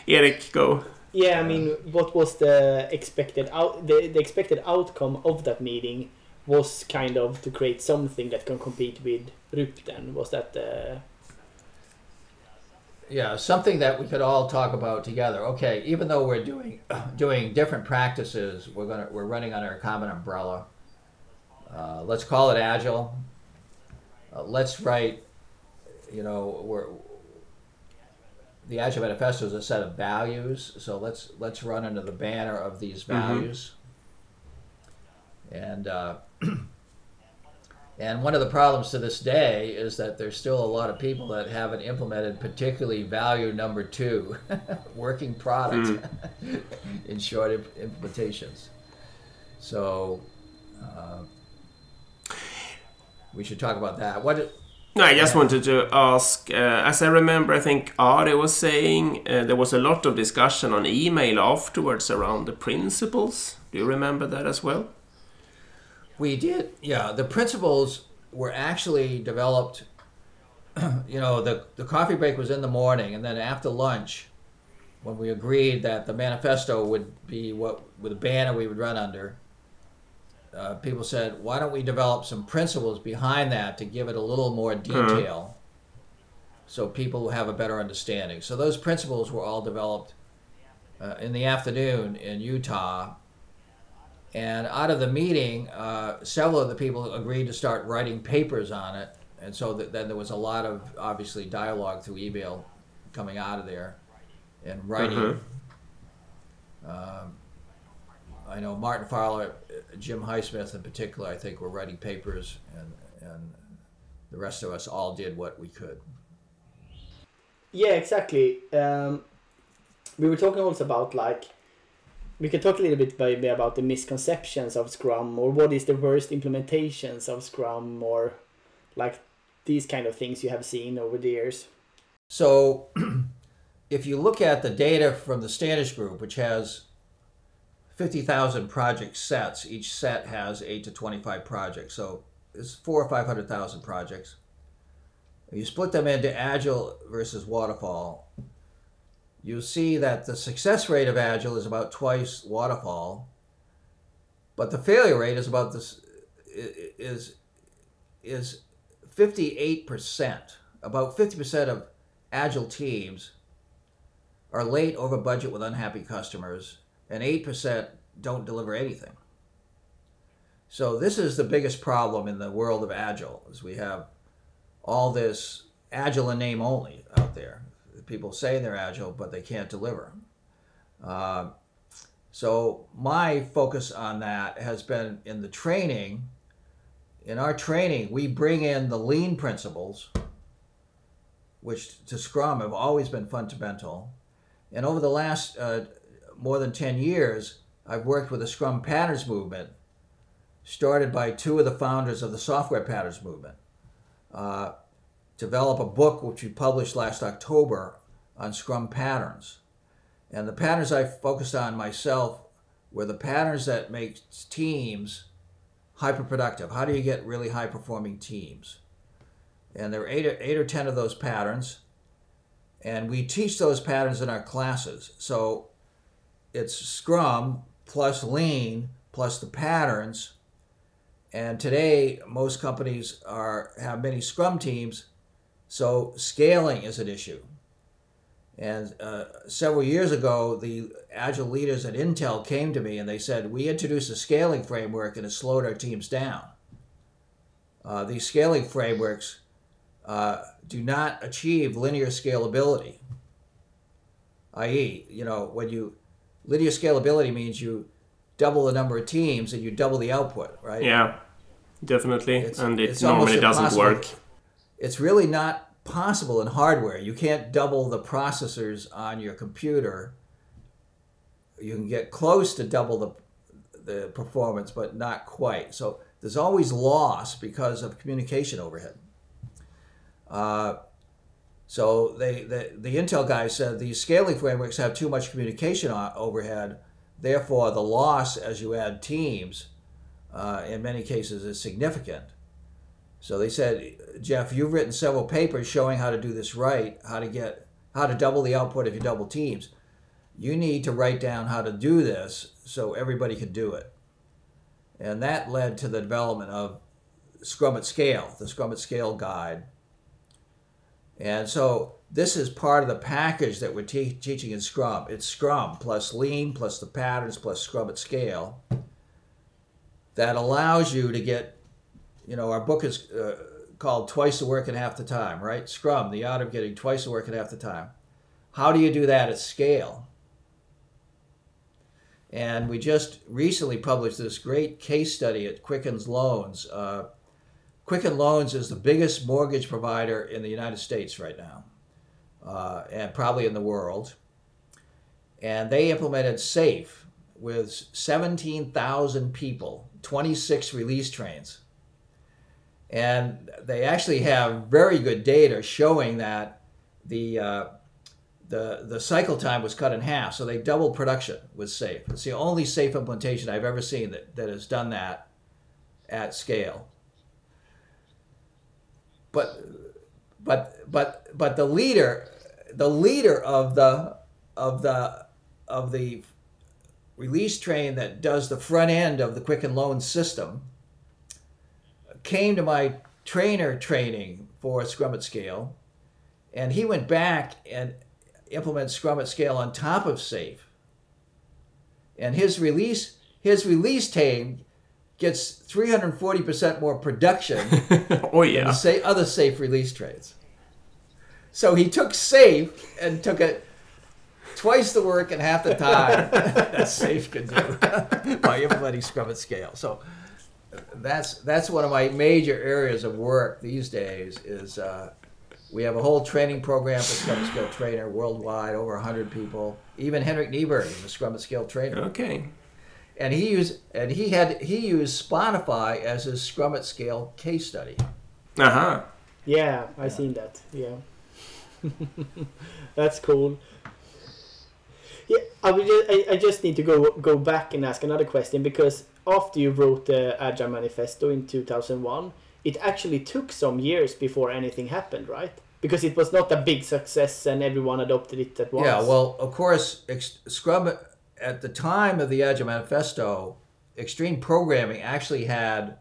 Eric, go. Yeah, I mean, what was the expected out? The, the expected outcome of that meeting was kind of to create something that can compete with RUP. Then was that the yeah, something that we could all talk about together. Okay, even though we're doing *clears throat* doing different practices, we're gonna we're running under a common umbrella. Uh, let's call it agile. Uh, let's write. You know, we're the Agile Manifesto is a set of values, so let's let's run under the banner of these values. And uh, and one of the problems to this day is that there's still a lot of people that haven't implemented particularly value number two, *laughs* working product, *laughs* in short imp- implementations. So uh, we should talk about that. What? No, I just wanted to ask. Uh, as I remember, I think Ari was saying uh, there was a lot of discussion on email afterwards around the principles. Do you remember that as well? We did, yeah. The principles were actually developed. *clears throat* You know, the the coffee break was in the morning, and then after lunch, when we agreed that the manifesto would be what with a banner we would run under. Uh, people said, "Why don't we develop some principles behind that to give it a little more detail, so people will have a better understanding?" So those principles were all developed uh, in the afternoon in Utah, and out of the meeting, uh, several of the people agreed to start writing papers on it. And so that, then there was a lot of obviously dialogue through email coming out of there and writing. Mhm. Um, I know Martin Fowler, uh, Jim Highsmith in particular, I think were writing papers, and, and the rest of us all did what we could. Yeah, exactly. Um, we were talking also about like we can talk a little bit maybe about the misconceptions of Scrum or what is the worst implementations of Scrum or like these kind of things you have seen over the years. So, *clears throat* if you look at the data from the Standish Group, which has 50,000 project sets, each set has 8 to 25 projects. So, it's four or 500,000 projects. You split them into Agile versus Waterfall, you'll see that the success rate of Agile is about twice Waterfall, but the failure rate is about this is is 58%. About 50% of agile teams are late over budget with unhappy customers, and 8% don't deliver anything. So this is the biggest problem in the world of agile is we have all this agile in name only out there. People say they're agile, but they can't deliver. Uh, So my focus on that has been in the training. In our training, we bring in the lean principles, which to Scrum have always been fundamental. And over the last uh, more than 10 years, I've worked with the Scrum Patterns movement, started by two of the founders of the Software Patterns movement. Uh, develop a book which we published last October on Scrum patterns. And the patterns I focused on myself were the patterns that make teams hyper productive. How do you get really high performing teams? And there are eight or, eight or ten of those patterns. And we teach those patterns in our classes. So it's Scrum plus Lean plus the patterns. And today, most companies are have many Scrum teams, so scaling is an issue. And uh, several years ago, the agile leaders at Intel came to me and they said, We introduced a scaling framework and it slowed our teams down. Uh, these scaling frameworks uh, do not achieve linear scalability. I.e., you know, when you linear scalability means you double the number of teams and you double the output, right? Yeah, definitely. It's- and it normally doesn't work. It's really not possible in hardware. You can't double the processors on your computer. You can get close to double the the performance, but not quite. So there's always loss because of communication overhead. Uh, so they the, the Intel guys said these scaling frameworks have too much communication overhead. Therefore, the loss as you add teams, uh, in many cases, is significant. So they said, Jeff, you've written several papers showing how to do this right, how to get how to double the output if you double teams. You need to write down how to do this so everybody can do it. And that led to the development of Scrum at Scale, the Scrum at Scale guide. And so this is part of the package that we're te- teaching in Scrum. It's Scrum plus Lean plus the patterns plus Scrum at Scale that allows you to get you know, our book is uh, called Twice the Work in Half the Time, right? Scrum, the art of getting twice the work in half the time. How do you do that at scale? And we just recently published this great case study at Quicken's Loans. Uh, Quicken Loans is the biggest mortgage provider in the United States right now, uh, and probably in the world. And they implemented SAFe with 17,000 people, 26 release trains and they actually have very good data showing that the uh, the the cycle time was cut in half. So they doubled production with SAFe. It's the only SAFe implementation I've ever seen that, that has done that at scale. But but but but the leader the leader of the of the of the release train that does the front end of the Quicken Loan system came to my trainer training for Scrum at Scale, and he went back and implemented Scrum at Scale on top of SAFe. And his release his release team gets 340% more production *laughs* oh than yeah. the sa- other SAFe release trades. So he took SAFe and took it twice the work and half the time *laughs* that SAFe could do *laughs* by implementing Scrum at Scale. So that's that's one of my major areas of work these days. Is uh, we have a whole training program for Scrum at Scale trainer worldwide, over hundred people. Even Henrik Kniberg is a Scrum at Scale trainer, Okay. and he used and he had he used Spotify as his Scrum at Scale case study. Uh huh. Yeah, I seen that. Yeah, *laughs* that's cool. Yeah, I, would just, I, I just need to go go back and ask another question because after you wrote the Agile Manifesto in 2001, it actually took some years before anything happened, right? Because it was not a big success and everyone adopted it at once. Yeah, well, of course, ex- Scrum at the time of the Agile Manifesto, Extreme Programming actually had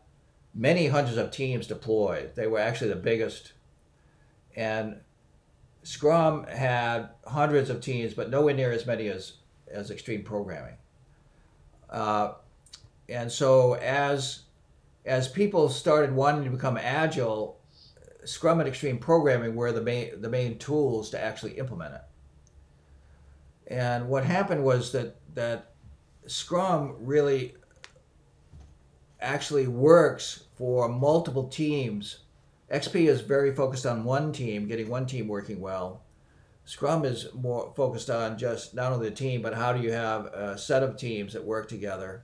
many hundreds of teams deployed. They were actually the biggest, and Scrum had hundreds of teams, but nowhere near as many as as Extreme Programming. Uh, and so as as people started wanting to become agile, Scrum and Extreme Programming were the main the main tools to actually implement it. And what happened was that that Scrum really actually works for multiple teams. XP is very focused on one team, getting one team working well. Scrum is more focused on just not only the team, but how do you have a set of teams that work together.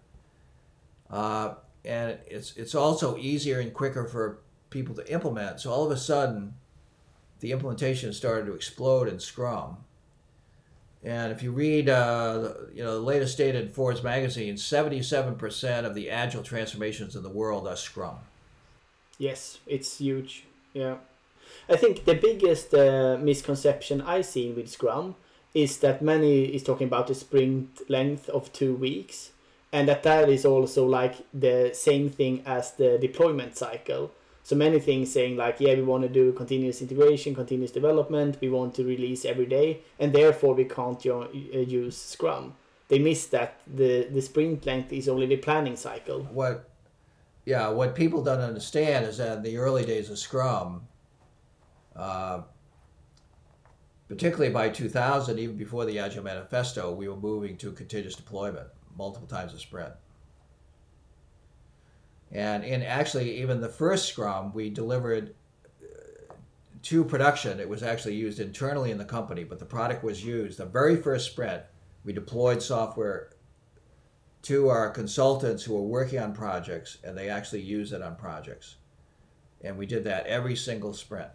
Uh, and it's it's also easier and quicker for people to implement. So all of a sudden, the implementation started to explode in Scrum. And if you read, uh, you know, the latest data in Forbes magazine, 77% of the agile transformations in the world are Scrum. Yes, it's huge. Yeah. I think the biggest uh, misconception I see with Scrum is that many is talking about the sprint length of two weeks, and that that is also like the same thing as the deployment cycle. So many things saying like, yeah, we want to do continuous integration, continuous development, we want to release every day, and therefore we can't uh, use Scrum. They miss that the the sprint length is only the planning cycle. What, yeah, what people don't understand is that in the early days of Scrum, uh, particularly by 2000, even before the Agile Manifesto, we were moving to continuous deployment multiple times a sprint. And in actually, even the first Scrum, we delivered uh, to production. It was actually used internally in the company, but the product was used. The very first sprint, we deployed software to our consultants who were working on projects, and they actually use it on projects. And we did that every single sprint.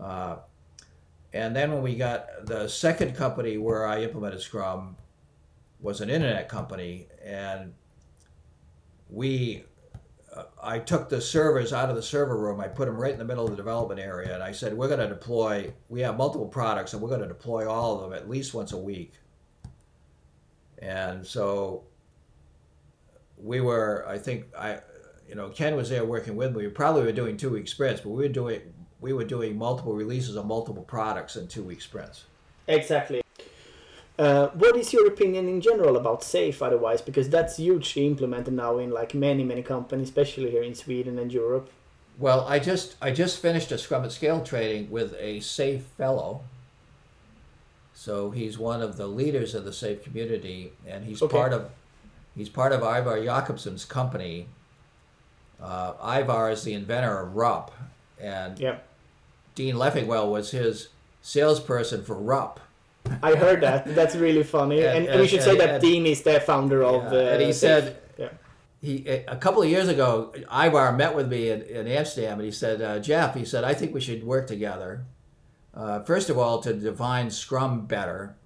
Uh, and then when we got the second company where I implemented Scrum was an internet company, and we I took the servers out of the server room. I put them right in the middle of the development area, and I said, "We're going to deploy. We have multiple products, and we're going to deploy all of them at least once a week." And so we were. I think I, you know, Ken was there working with me. We probably were doing two week sprints, but we were doing we were doing multiple releases of multiple products in two week sprints. Exactly. Uh, what is your opinion in general about SAFe otherwise? Because that's hugely implemented now in like many many companies, especially here in Sweden and Europe. Well, I just I just finished a Scrum at Scale training with a SAFe fellow. So he's one of the leaders of the SAFe community, and he's okay. part of he's part of Ivar Jacobson's company. Uh, Ivar is the inventor of RUP, and yep. Dean Leffingwell was his salesperson for RUP. I heard that. That's really funny. And, and, and we should and, say that Dean is the founder of. Yeah, uh, and he said, yeah. he a couple of years ago, Ivar met with me in, in Amsterdam, and he said, uh, Jeff, he said, I think we should work together. Uh, first of all, to define Scrum better.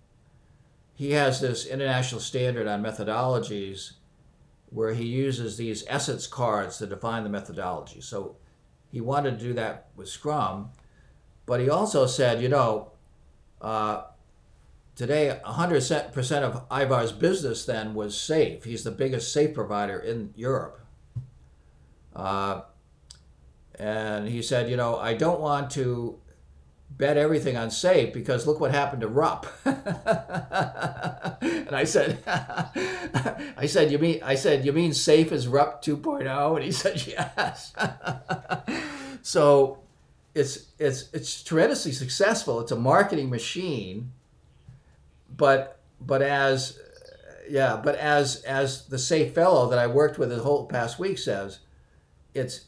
He has this international standard on methodologies where he uses these essence cards to define the methodology. So he wanted to do that with Scrum, but he also said, you know, uh, Today, 100% of Ivar's business then was SAFe. He's the biggest SAFe provider in Europe. Uh, and he said, you know, I don't want to bet everything on SAFe because look what happened to RUP. *laughs* and I said, *laughs* I said, you mean, I said, you mean SAFe is RUP 2.0? And he *laughs* said, yes. so it's, it's, it's tremendously successful. It's a marketing machine but but as yeah, but as as the SAFe fellow that I worked with the whole past week says, it's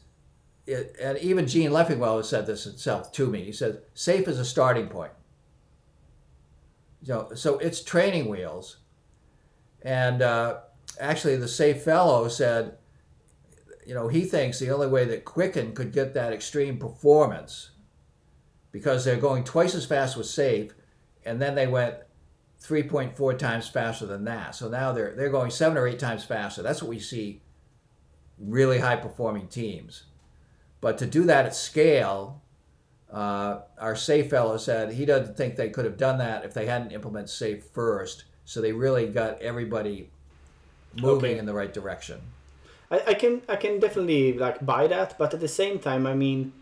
it, and even Gene Leffingwell has said this himself to me. He said SAFe is a starting point. You know, so it's training wheels, and uh, actually the SAFe fellow said, you know, he thinks the only way that Quicken could get that extreme performance, because they're going twice as fast with SAFe, and then they went 3.4 times faster than that. So now they're they're going seven or eight times faster. That's what we see really high performing teams. But to do that at scale, uh, our SAFe fellow said he doesn't think they could have done that if they hadn't implemented SAFe first. So they really got everybody moving okay. in the right direction. I, I can I can definitely like buy that, but at the same time, I mean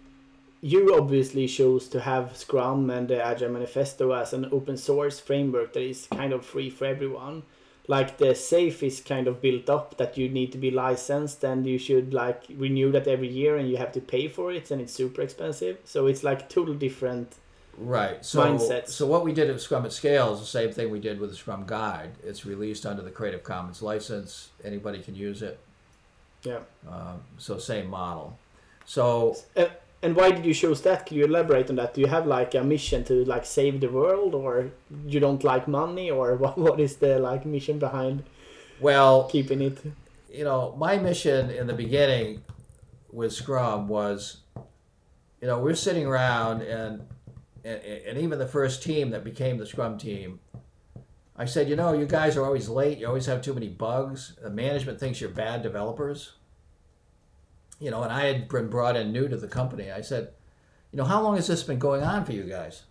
you obviously chose to have Scrum and the Agile Manifesto as an open source framework that is kind of free for everyone. Like the SAFe is kind of built up that you need to be licensed and you should like renew that every year and you have to pay for it and it's super expensive. So it's like total different Right. So, mindsets. so what we did at Scrum at Scale is the same thing we did with the Scrum Guide. It's released under the Creative Commons license. Anybody can use it. Yeah. Um, so same model. So Uh, and why did you choose that? Can you elaborate on that? Do you have like a mission to like save the world, or you don't like money, or *laughs* what? What is the like mission behind well, keeping it? you know, my mission in the beginning with Scrum was, you know, we're sitting around and, and and even the first team that became the Scrum team, I said, you know, you guys are always late. You always have too many bugs. The management thinks you're bad developers. You know, and I had been brought in new to the company. I said, you know, how long has this been going on for you guys?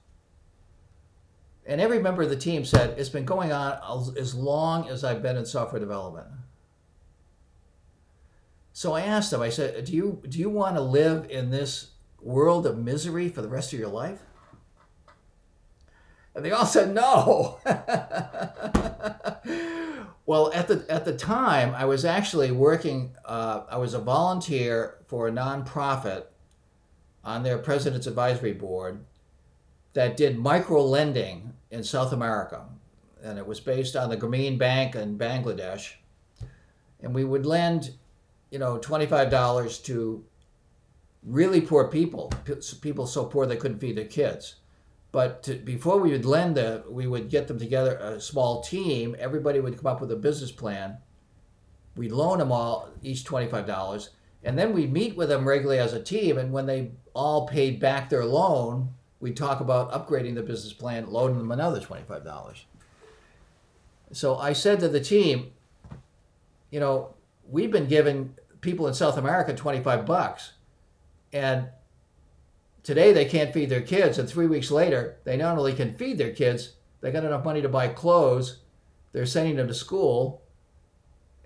And every member of the team said, it's been going on as- long as I've been in software development. So I asked them, I said, do you, do you want to live in this world of misery for the rest of your life? And they all said no. *laughs* well, at the, at the time, I was actually working, uh, I was a volunteer for a nonprofit on their president's advisory board that did micro lending in South America. And it was based on the Grameen Bank in Bangladesh. And we would lend you know, twenty-five dollars to really poor people, people so poor they couldn't feed their kids. But to, before we would lend the, we would get them together, a small team. Everybody would come up with a business plan. We'd loan them all each twenty-five dollars, and then we'd meet with them regularly as a team. And when they all paid back their loan, we'd talk about upgrading the business plan, loaning them another twenty-five dollars. So I said to the team, you know, we've been giving people in South America 25 bucks. And today they can't feed their kids. And three weeks later, they not only can feed their kids, they got enough money to buy clothes. They're sending them to school.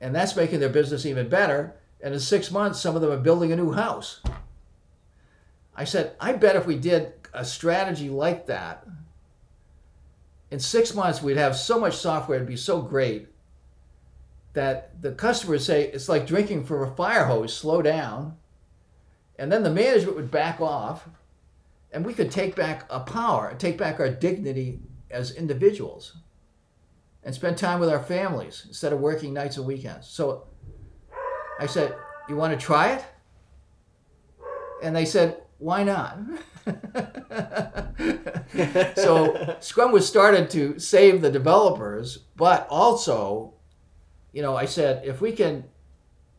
And that's making their business even better. And in six months, some of them are building a new house. I said, I bet if we did a strategy like that, in six months, we'd have so much software, it'd be so great that the customers say it's like drinking from a fire hose, slow down. And then the management would back off and we could take back a power, take back our dignity as individuals and spend time with our families instead of working nights and weekends. So I said, You want to try it? And they said, Why not? *laughs* so Scrum was started to save the developers, but also you know, I said if we can,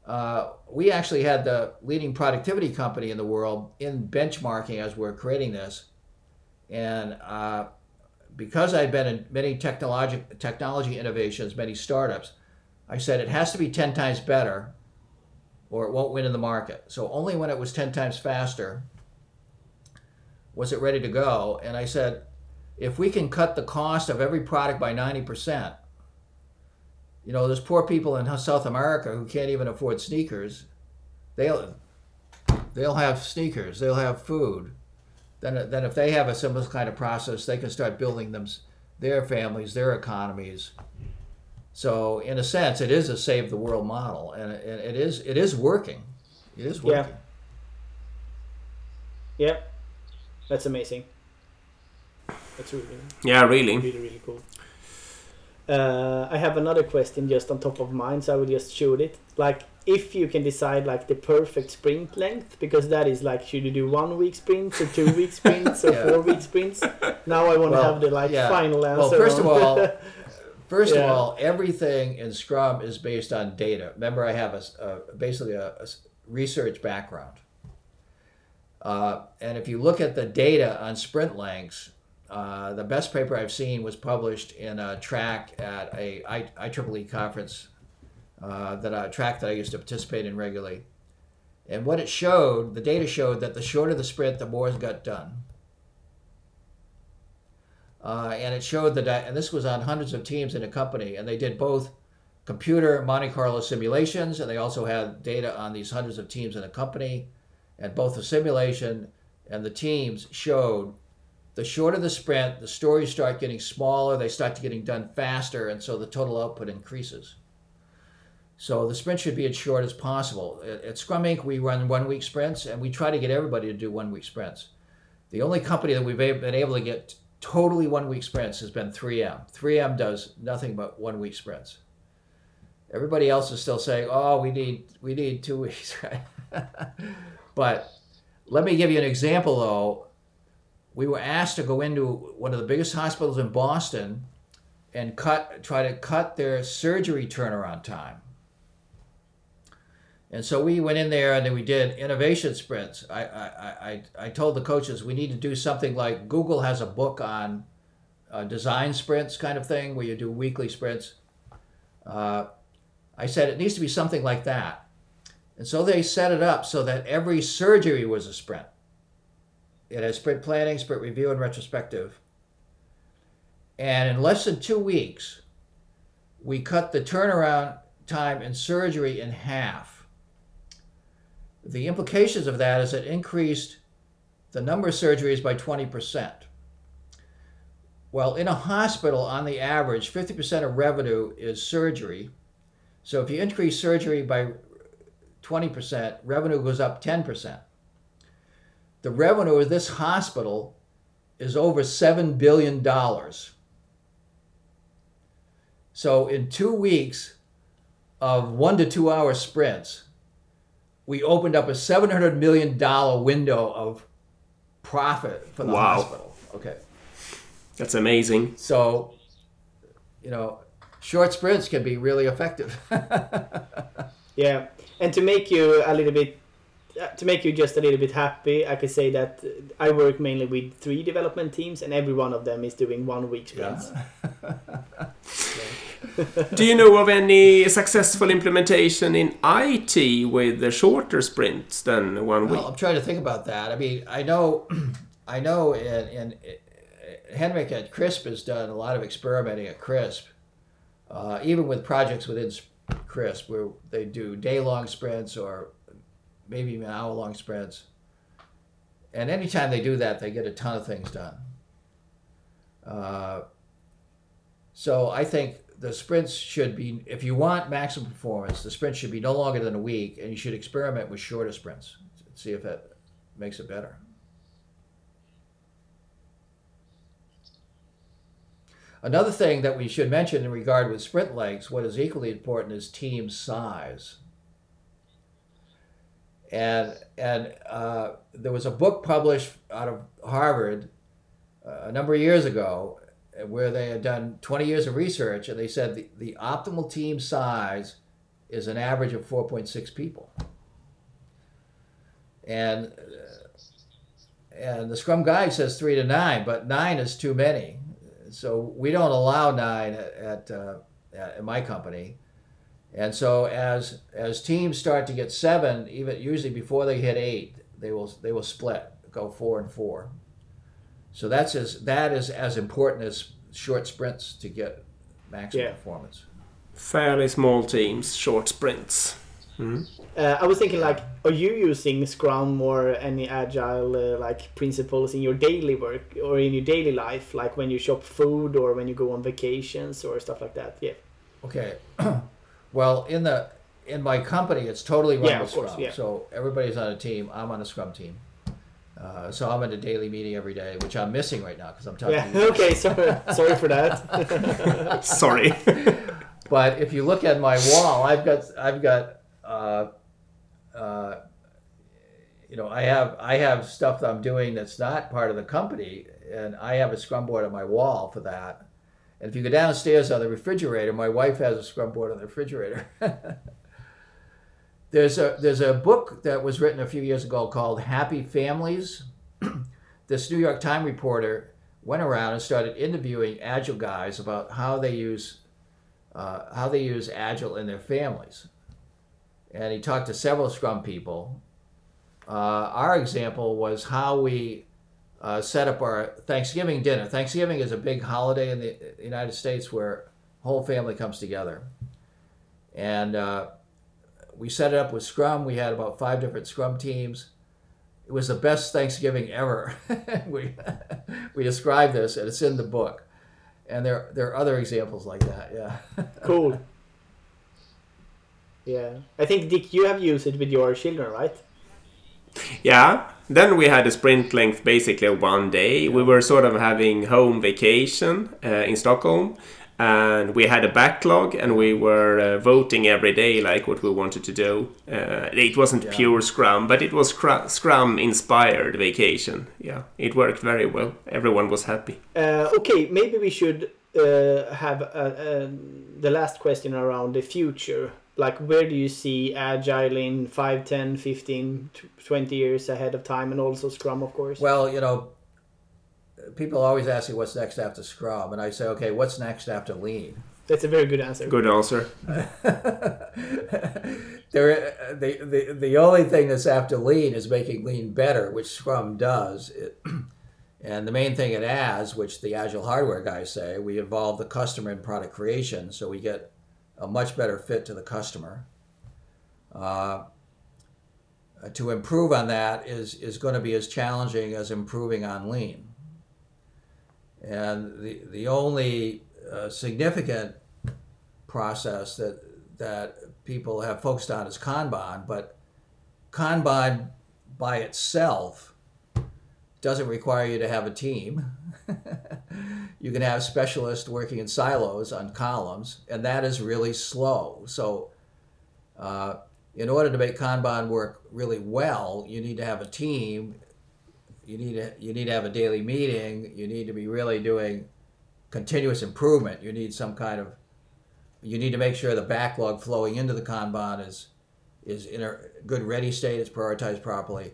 uh, we actually had the leading productivity company in the world in benchmarking as we're creating this, and uh, because I've been in many technology technology innovations, many startups, I said it has to be ten times better, or it won't win in the market. So only when it was ten times faster was it ready to go, and I said, if we can cut the cost of every product by ninety percent you know, there's poor people in South America who can't even afford sneakers. They'll they'll have sneakers. They'll have food. Then, then if they have a similar kind of process, they can start building them, their families, their economies. So, in a sense, it is a save the world model, and it, it is it is working. It is Yeah. working. Yeah, that's amazing. That's really, Yeah, really. really, really cool. Uh, I have another question just on top of mine, so I will just shoot it. Like, if you can decide like the perfect sprint length, because that is like, should you do one week sprints or two week sprints or *laughs* Yeah. four week sprints? Now I want to Well, have the like yeah. final answer. Well, first of all, *laughs* First Yeah. of all, everything in Scrum is based on data. Remember, I have a, a- basically a research background. Uh, and if you look at the data on sprint lengths, uh, the best paper I've seen was published in a track at a I, IEEE conference uh, that a track that I used to participate in regularly. And what it showed, the data showed that the shorter the sprint, the more got done. Uh, and it showed that, and this was on hundreds of teams in a company, and they did both computer Monte Carlo simulations, and they also had data on these hundreds of teams in a company. And both the simulation and the teams showed the shorter the sprint, the stories start getting smaller, they start to getting done faster, and so the total output increases. So the sprint should be as short as possible. At, Scrum Inc., we run one week sprints, and we try to get everybody to do one week sprints. The only company that we've been able to get totally one week sprints has been 3M. 3M does nothing but one week sprints. Everybody else is still saying, "Oh, we need we need two weeks," *laughs* but let me give you an example, though. We were asked to go into one of the biggest hospitals in Boston and cut try to cut their surgery turnaround time. And so we went in there and then we did innovation sprints. I, I, I, I told the coaches we need to do something like Google has a book on uh, design sprints kind of thing where you do weekly sprints. Uh, I said it needs to be something like that. And so they set it up so that every surgery was a sprint. It has sprint planning, sprint review, and retrospective. And in less than two weeks, we cut the turnaround time in surgery in half the implications of that is it increased the number of surgeries by 20%. Well, in a hospital, on the average, 50% of revenue is surgery. So if you increase surgery by 20%, revenue goes up 10%. The revenue of this hospital is over $7 billion. So in two weeks of one to two hour sprints, we opened up a $700 million window of profit for the Wow. hospital. Okay. That's amazing. So, you know, short sprints can be really effective. *laughs* Yeah, and to make you a little bit, to make you just a little bit happy, I could say that uh, I work mainly with three development teams, and every one of them is doing one week sprints. *laughs* Do you know of any successful implementation in IT with the shorter sprints than one week? Well, I'm trying to think about that. I mean, I know, *clears throat* I know, in, in Henrik at Crisp has done a lot of experimenting at Crisp, uh, even with projects within Crisp where they do day-long sprints or maybe even hour-long sprints. And anytime they do that, they get a ton of things done. Uh, so I think the sprints should be, if you want maximum performance, the sprint should be no longer than a week, and you should experiment with shorter sprints. See if that makes it better. Another thing that we should mention in regard with sprint lengths, what is equally important is team size. And and uh, there was a book published out of Harvard uh, a number of years ago where they had done 20 years of research and they said the, the optimal team size is an average of 4.6 people. And uh, and the Scrum Guide says three to nine, but nine is too many. So we don't allow nine at, at, uh, at my company. And so as as teams start to get seven, even usually before they hit eight, they will they will split, go four and four. So that's as that is as important as short sprints to get maximum Yeah. performance. Fairly small teams, short sprints. Uh, I was thinking, like, are you using Scrum or any agile uh, like principles in your daily work or in your daily life, like when you shop food or when you go on vacations or stuff like that? Yeah. Okay. *clears throat* well, in the in my company, it's totally run Yeah, with of course, Scrum. yeah. So everybody's on a team. I'm on a Scrum team. Uh, so I'm at a daily meeting every day, which I'm missing right now because I'm talking. Yeah. you. *laughs* okay. Sorry. Sorry for that. *laughs* Sorry. But if you look at my wall, I've got I've got uh, uh, you know I have I have stuff that I'm doing that's not part of the company, and I have a Scrum board on my wall for that. And if you go downstairs on the refrigerator, my wife has a Scrum board on the refrigerator. *laughs* there's a there's a book that was written a few years ago called Happy Families. *clears throat* this New York Times reporter went around and started interviewing agile guys about how they use uh, how they use agile in their families. And he talked to several Scrum people. Uh, our example was how we uh, set up our Thanksgiving dinner. Thanksgiving is a big holiday in the United States where whole family comes together. And uh, we set it up with Scrum. We had about five different Scrum teams. It was the best Thanksgiving ever. *laughs* we, *laughs* we described this, and it's in the book. And there, there are other examples like that, yeah. *laughs* cool. Yeah. I think Dick, you have used it with your children, right? Yeah. Then we had a sprint length basically one day. We were sort of having home vacation uh, in Stockholm. And we had a backlog, and we were uh, voting every day, like what we wanted to do. Uh, it wasn't Yeah. pure Scrum, but it was Scrum- Scrum-inspired vacation. Yeah, it worked very well. Everyone was happy. Uh, okay, maybe we should uh, have uh, the last question around the future. Like, where do you see Agile in 5, 10, 15, 20 years ahead of time, and also Scrum, of course? Well, you know, people always ask me what's next after Scrum, and I say, okay, what's next after Lean? That's a very good answer. Good answer. *laughs* there, the, the the only thing that's after Lean is making Lean better, which Scrum does. It, *clears throat* and the main thing it adds, which the Agile hardware guys say, we involve the customer in product creation, so we get a much better fit to the customer. Uh, to improve on that is is going to be as challenging as improving on Lean. And the the only uh, significant process that that people have focused on is Kanban, but Kanban by itself doesn't require you to have a team. *laughs* you can have specialists working in silos on columns, and that is really slow. So, uh, in order to make Kanban work really well, you need to have a team. You need to you need to have a daily meeting. You need to be really doing continuous improvement. You need some kind of you need to make sure the backlog flowing into the Kanban is is in a good ready state. It's prioritized properly.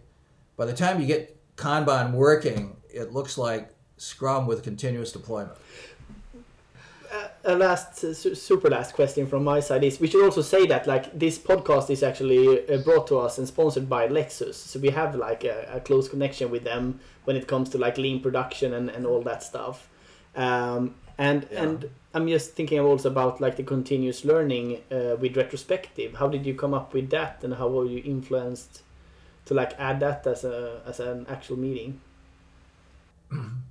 By the time you get Kanban working, it looks like Scrum with continuous deployment. a last uh, su- super last question from my side is we should also say that like this podcast is actually uh, brought to us and sponsored by lexus so we have like a, a close connection with them when it comes to like lean production and, and all that stuff um, and Yeah. and i'm just thinking also about like the continuous learning uh, with retrospective how did you come up with that and how were you influenced to like add that as a as an actual meeting *clears throat*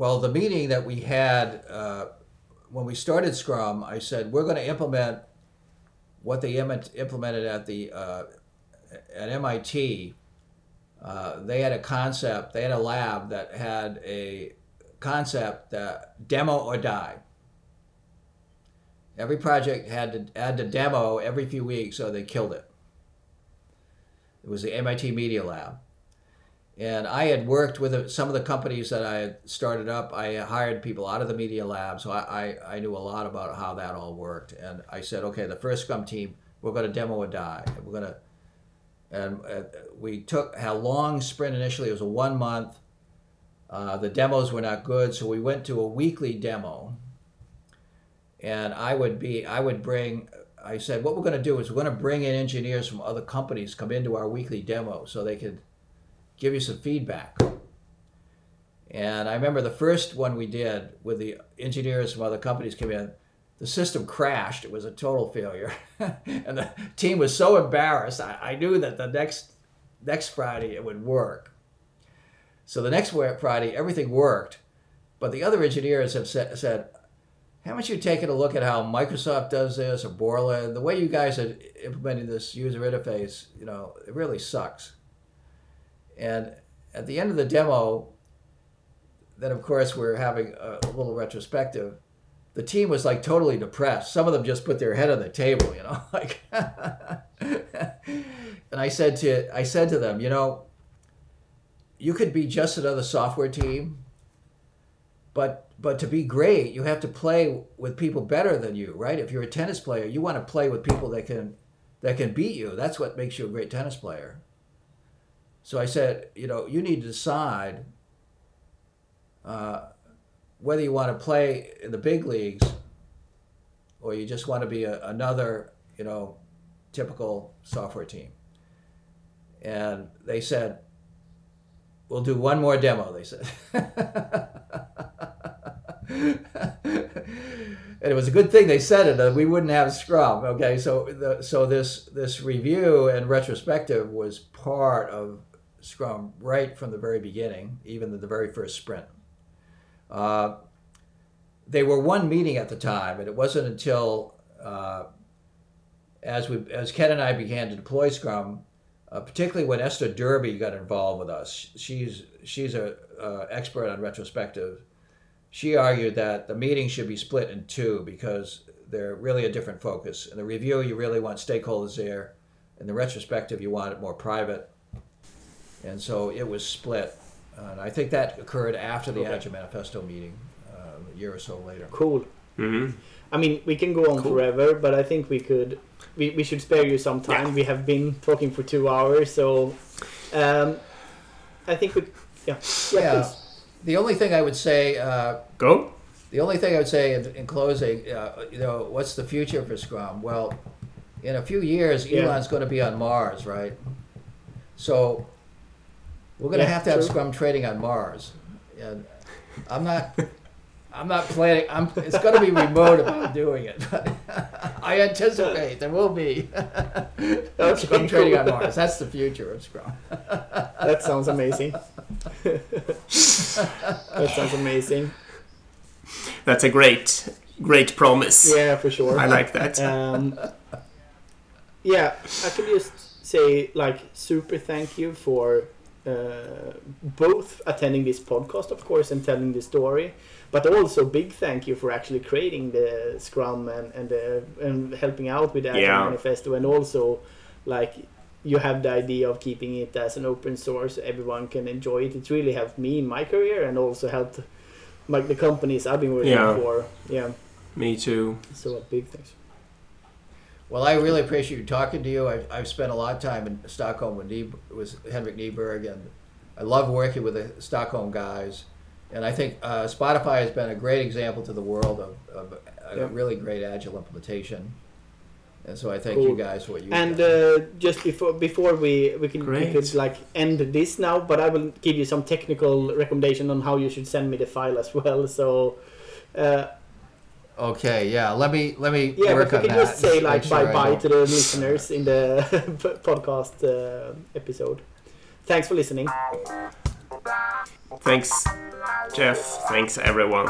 Well, the meeting that we had uh, when we started Scrum, I said we're going to implement what they im- implemented at the uh, at MIT. Uh, they had a concept. They had a lab that had a concept that demo or die. Every project had to had to demo every few weeks, or they killed it. It was the MIT Media Lab and I had worked with some of the companies that I had started up. I hired people out of the media lab, so I, I, I knew a lot about how that all worked. And I said, okay, the first Scrum team, we're going to demo a die. We're going to, and uh, we took a long sprint initially. It was a one month. Uh, the demos were not good, so we went to a weekly demo. And I would be, I would bring. I said, what we're going to do is we're going to bring in engineers from other companies come into our weekly demo so they could give you some feedback. And I remember the first one we did with the engineers from other companies came in, the system crashed. It was a total failure. *laughs* and the team was so embarrassed. I, I knew that the next next Friday it would work. So the next Friday, everything worked. But the other engineers have said, said haven't you taken a look at how Microsoft does this or Borland? The way you guys are implementing this user interface, you know, it really sucks. And at the end of the demo, then of course we're having a, a little retrospective. The team was like totally depressed. Some of them just put their head on the table, you know, *laughs* like. *laughs* and I said to I said to them, you know, you could be just another software team, but but to be great, you have to play with people better than you, right? If you're a tennis player, you want to play with people that can that can beat you. That's what makes you a great tennis player. So I said, you know, you need to decide uh, whether you want to play in the big leagues or you just want to be a, another, you know, typical software team. And they said, we'll do one more demo, they said. *laughs* and it was a good thing they said it that we wouldn't have scrum okay so the, so this this review and retrospective was part of scrum right from the very beginning even the very first sprint uh, they were one meeting at the time and it wasn't until uh, as we as ken and i began to deploy scrum uh, particularly when Esther Derby got involved with us. She's she's a uh, expert on retrospective. She argued that the meeting should be split in two because they're really a different focus. In the review, you really want stakeholders there. In the retrospective, you want it more private. And so it was split. And I think that occurred after the Okay. Agile Manifesto meeting, uh, a year or so later. Cool. Mhm. I mean, we can go on Cool. forever, but I think we could. We, we should spare you some time. Yeah. We have been talking for two hours, so um, I think we. Yeah. Yeah. Yeah. The only thing I would say, uh, Go. the only thing I would say in, in closing, uh, you know, what's the future for Scrum? Well, in a few years, Yeah. Elon's going to be on Mars, right? So we're going to Yeah, have to have true. Scrum trading on Mars, and I'm not. *laughs* I'm not planning. I'm. It's going to be remote about doing it, but I anticipate there will be Scrum trading on Mars. That's the future of Scrum. That sounds amazing. that sounds amazing. That's a great, great promise. Yeah, for sure. I like that. Um, yeah, I can just say like super thank you for uh, both attending this podcast, of course, and telling the story, but also big thank you for actually creating the Scrum and and, uh, and helping out with the Agile Yeah. Manifesto, and also like you have the idea of keeping it as an open source, everyone can enjoy it. It's really helped me in my career and also helped like the companies I've been working Yeah. for. Yeah, Me too. so a big thanks. Well, I really appreciate you talking to you. I've, I've spent a lot of time in Stockholm with, Nie- with Henrik Kniberg, and I love working with the Stockholm guys. And I think uh, Spotify has been a great example to the world of, of a Yeah. really great agile implementation. And so I thank Cool. you guys for what you And uh, just before before we we can we could like end this now, but I will give you some technical recommendation on how you should send me the file as well. So uh, Okay, yeah. Let me let me yeah, work but we on can that. just say Make like sure bye bye to the listeners in the *laughs* podcast uh, episode. Thanks for listening. Thanks, Jeff. Thanks, everyone.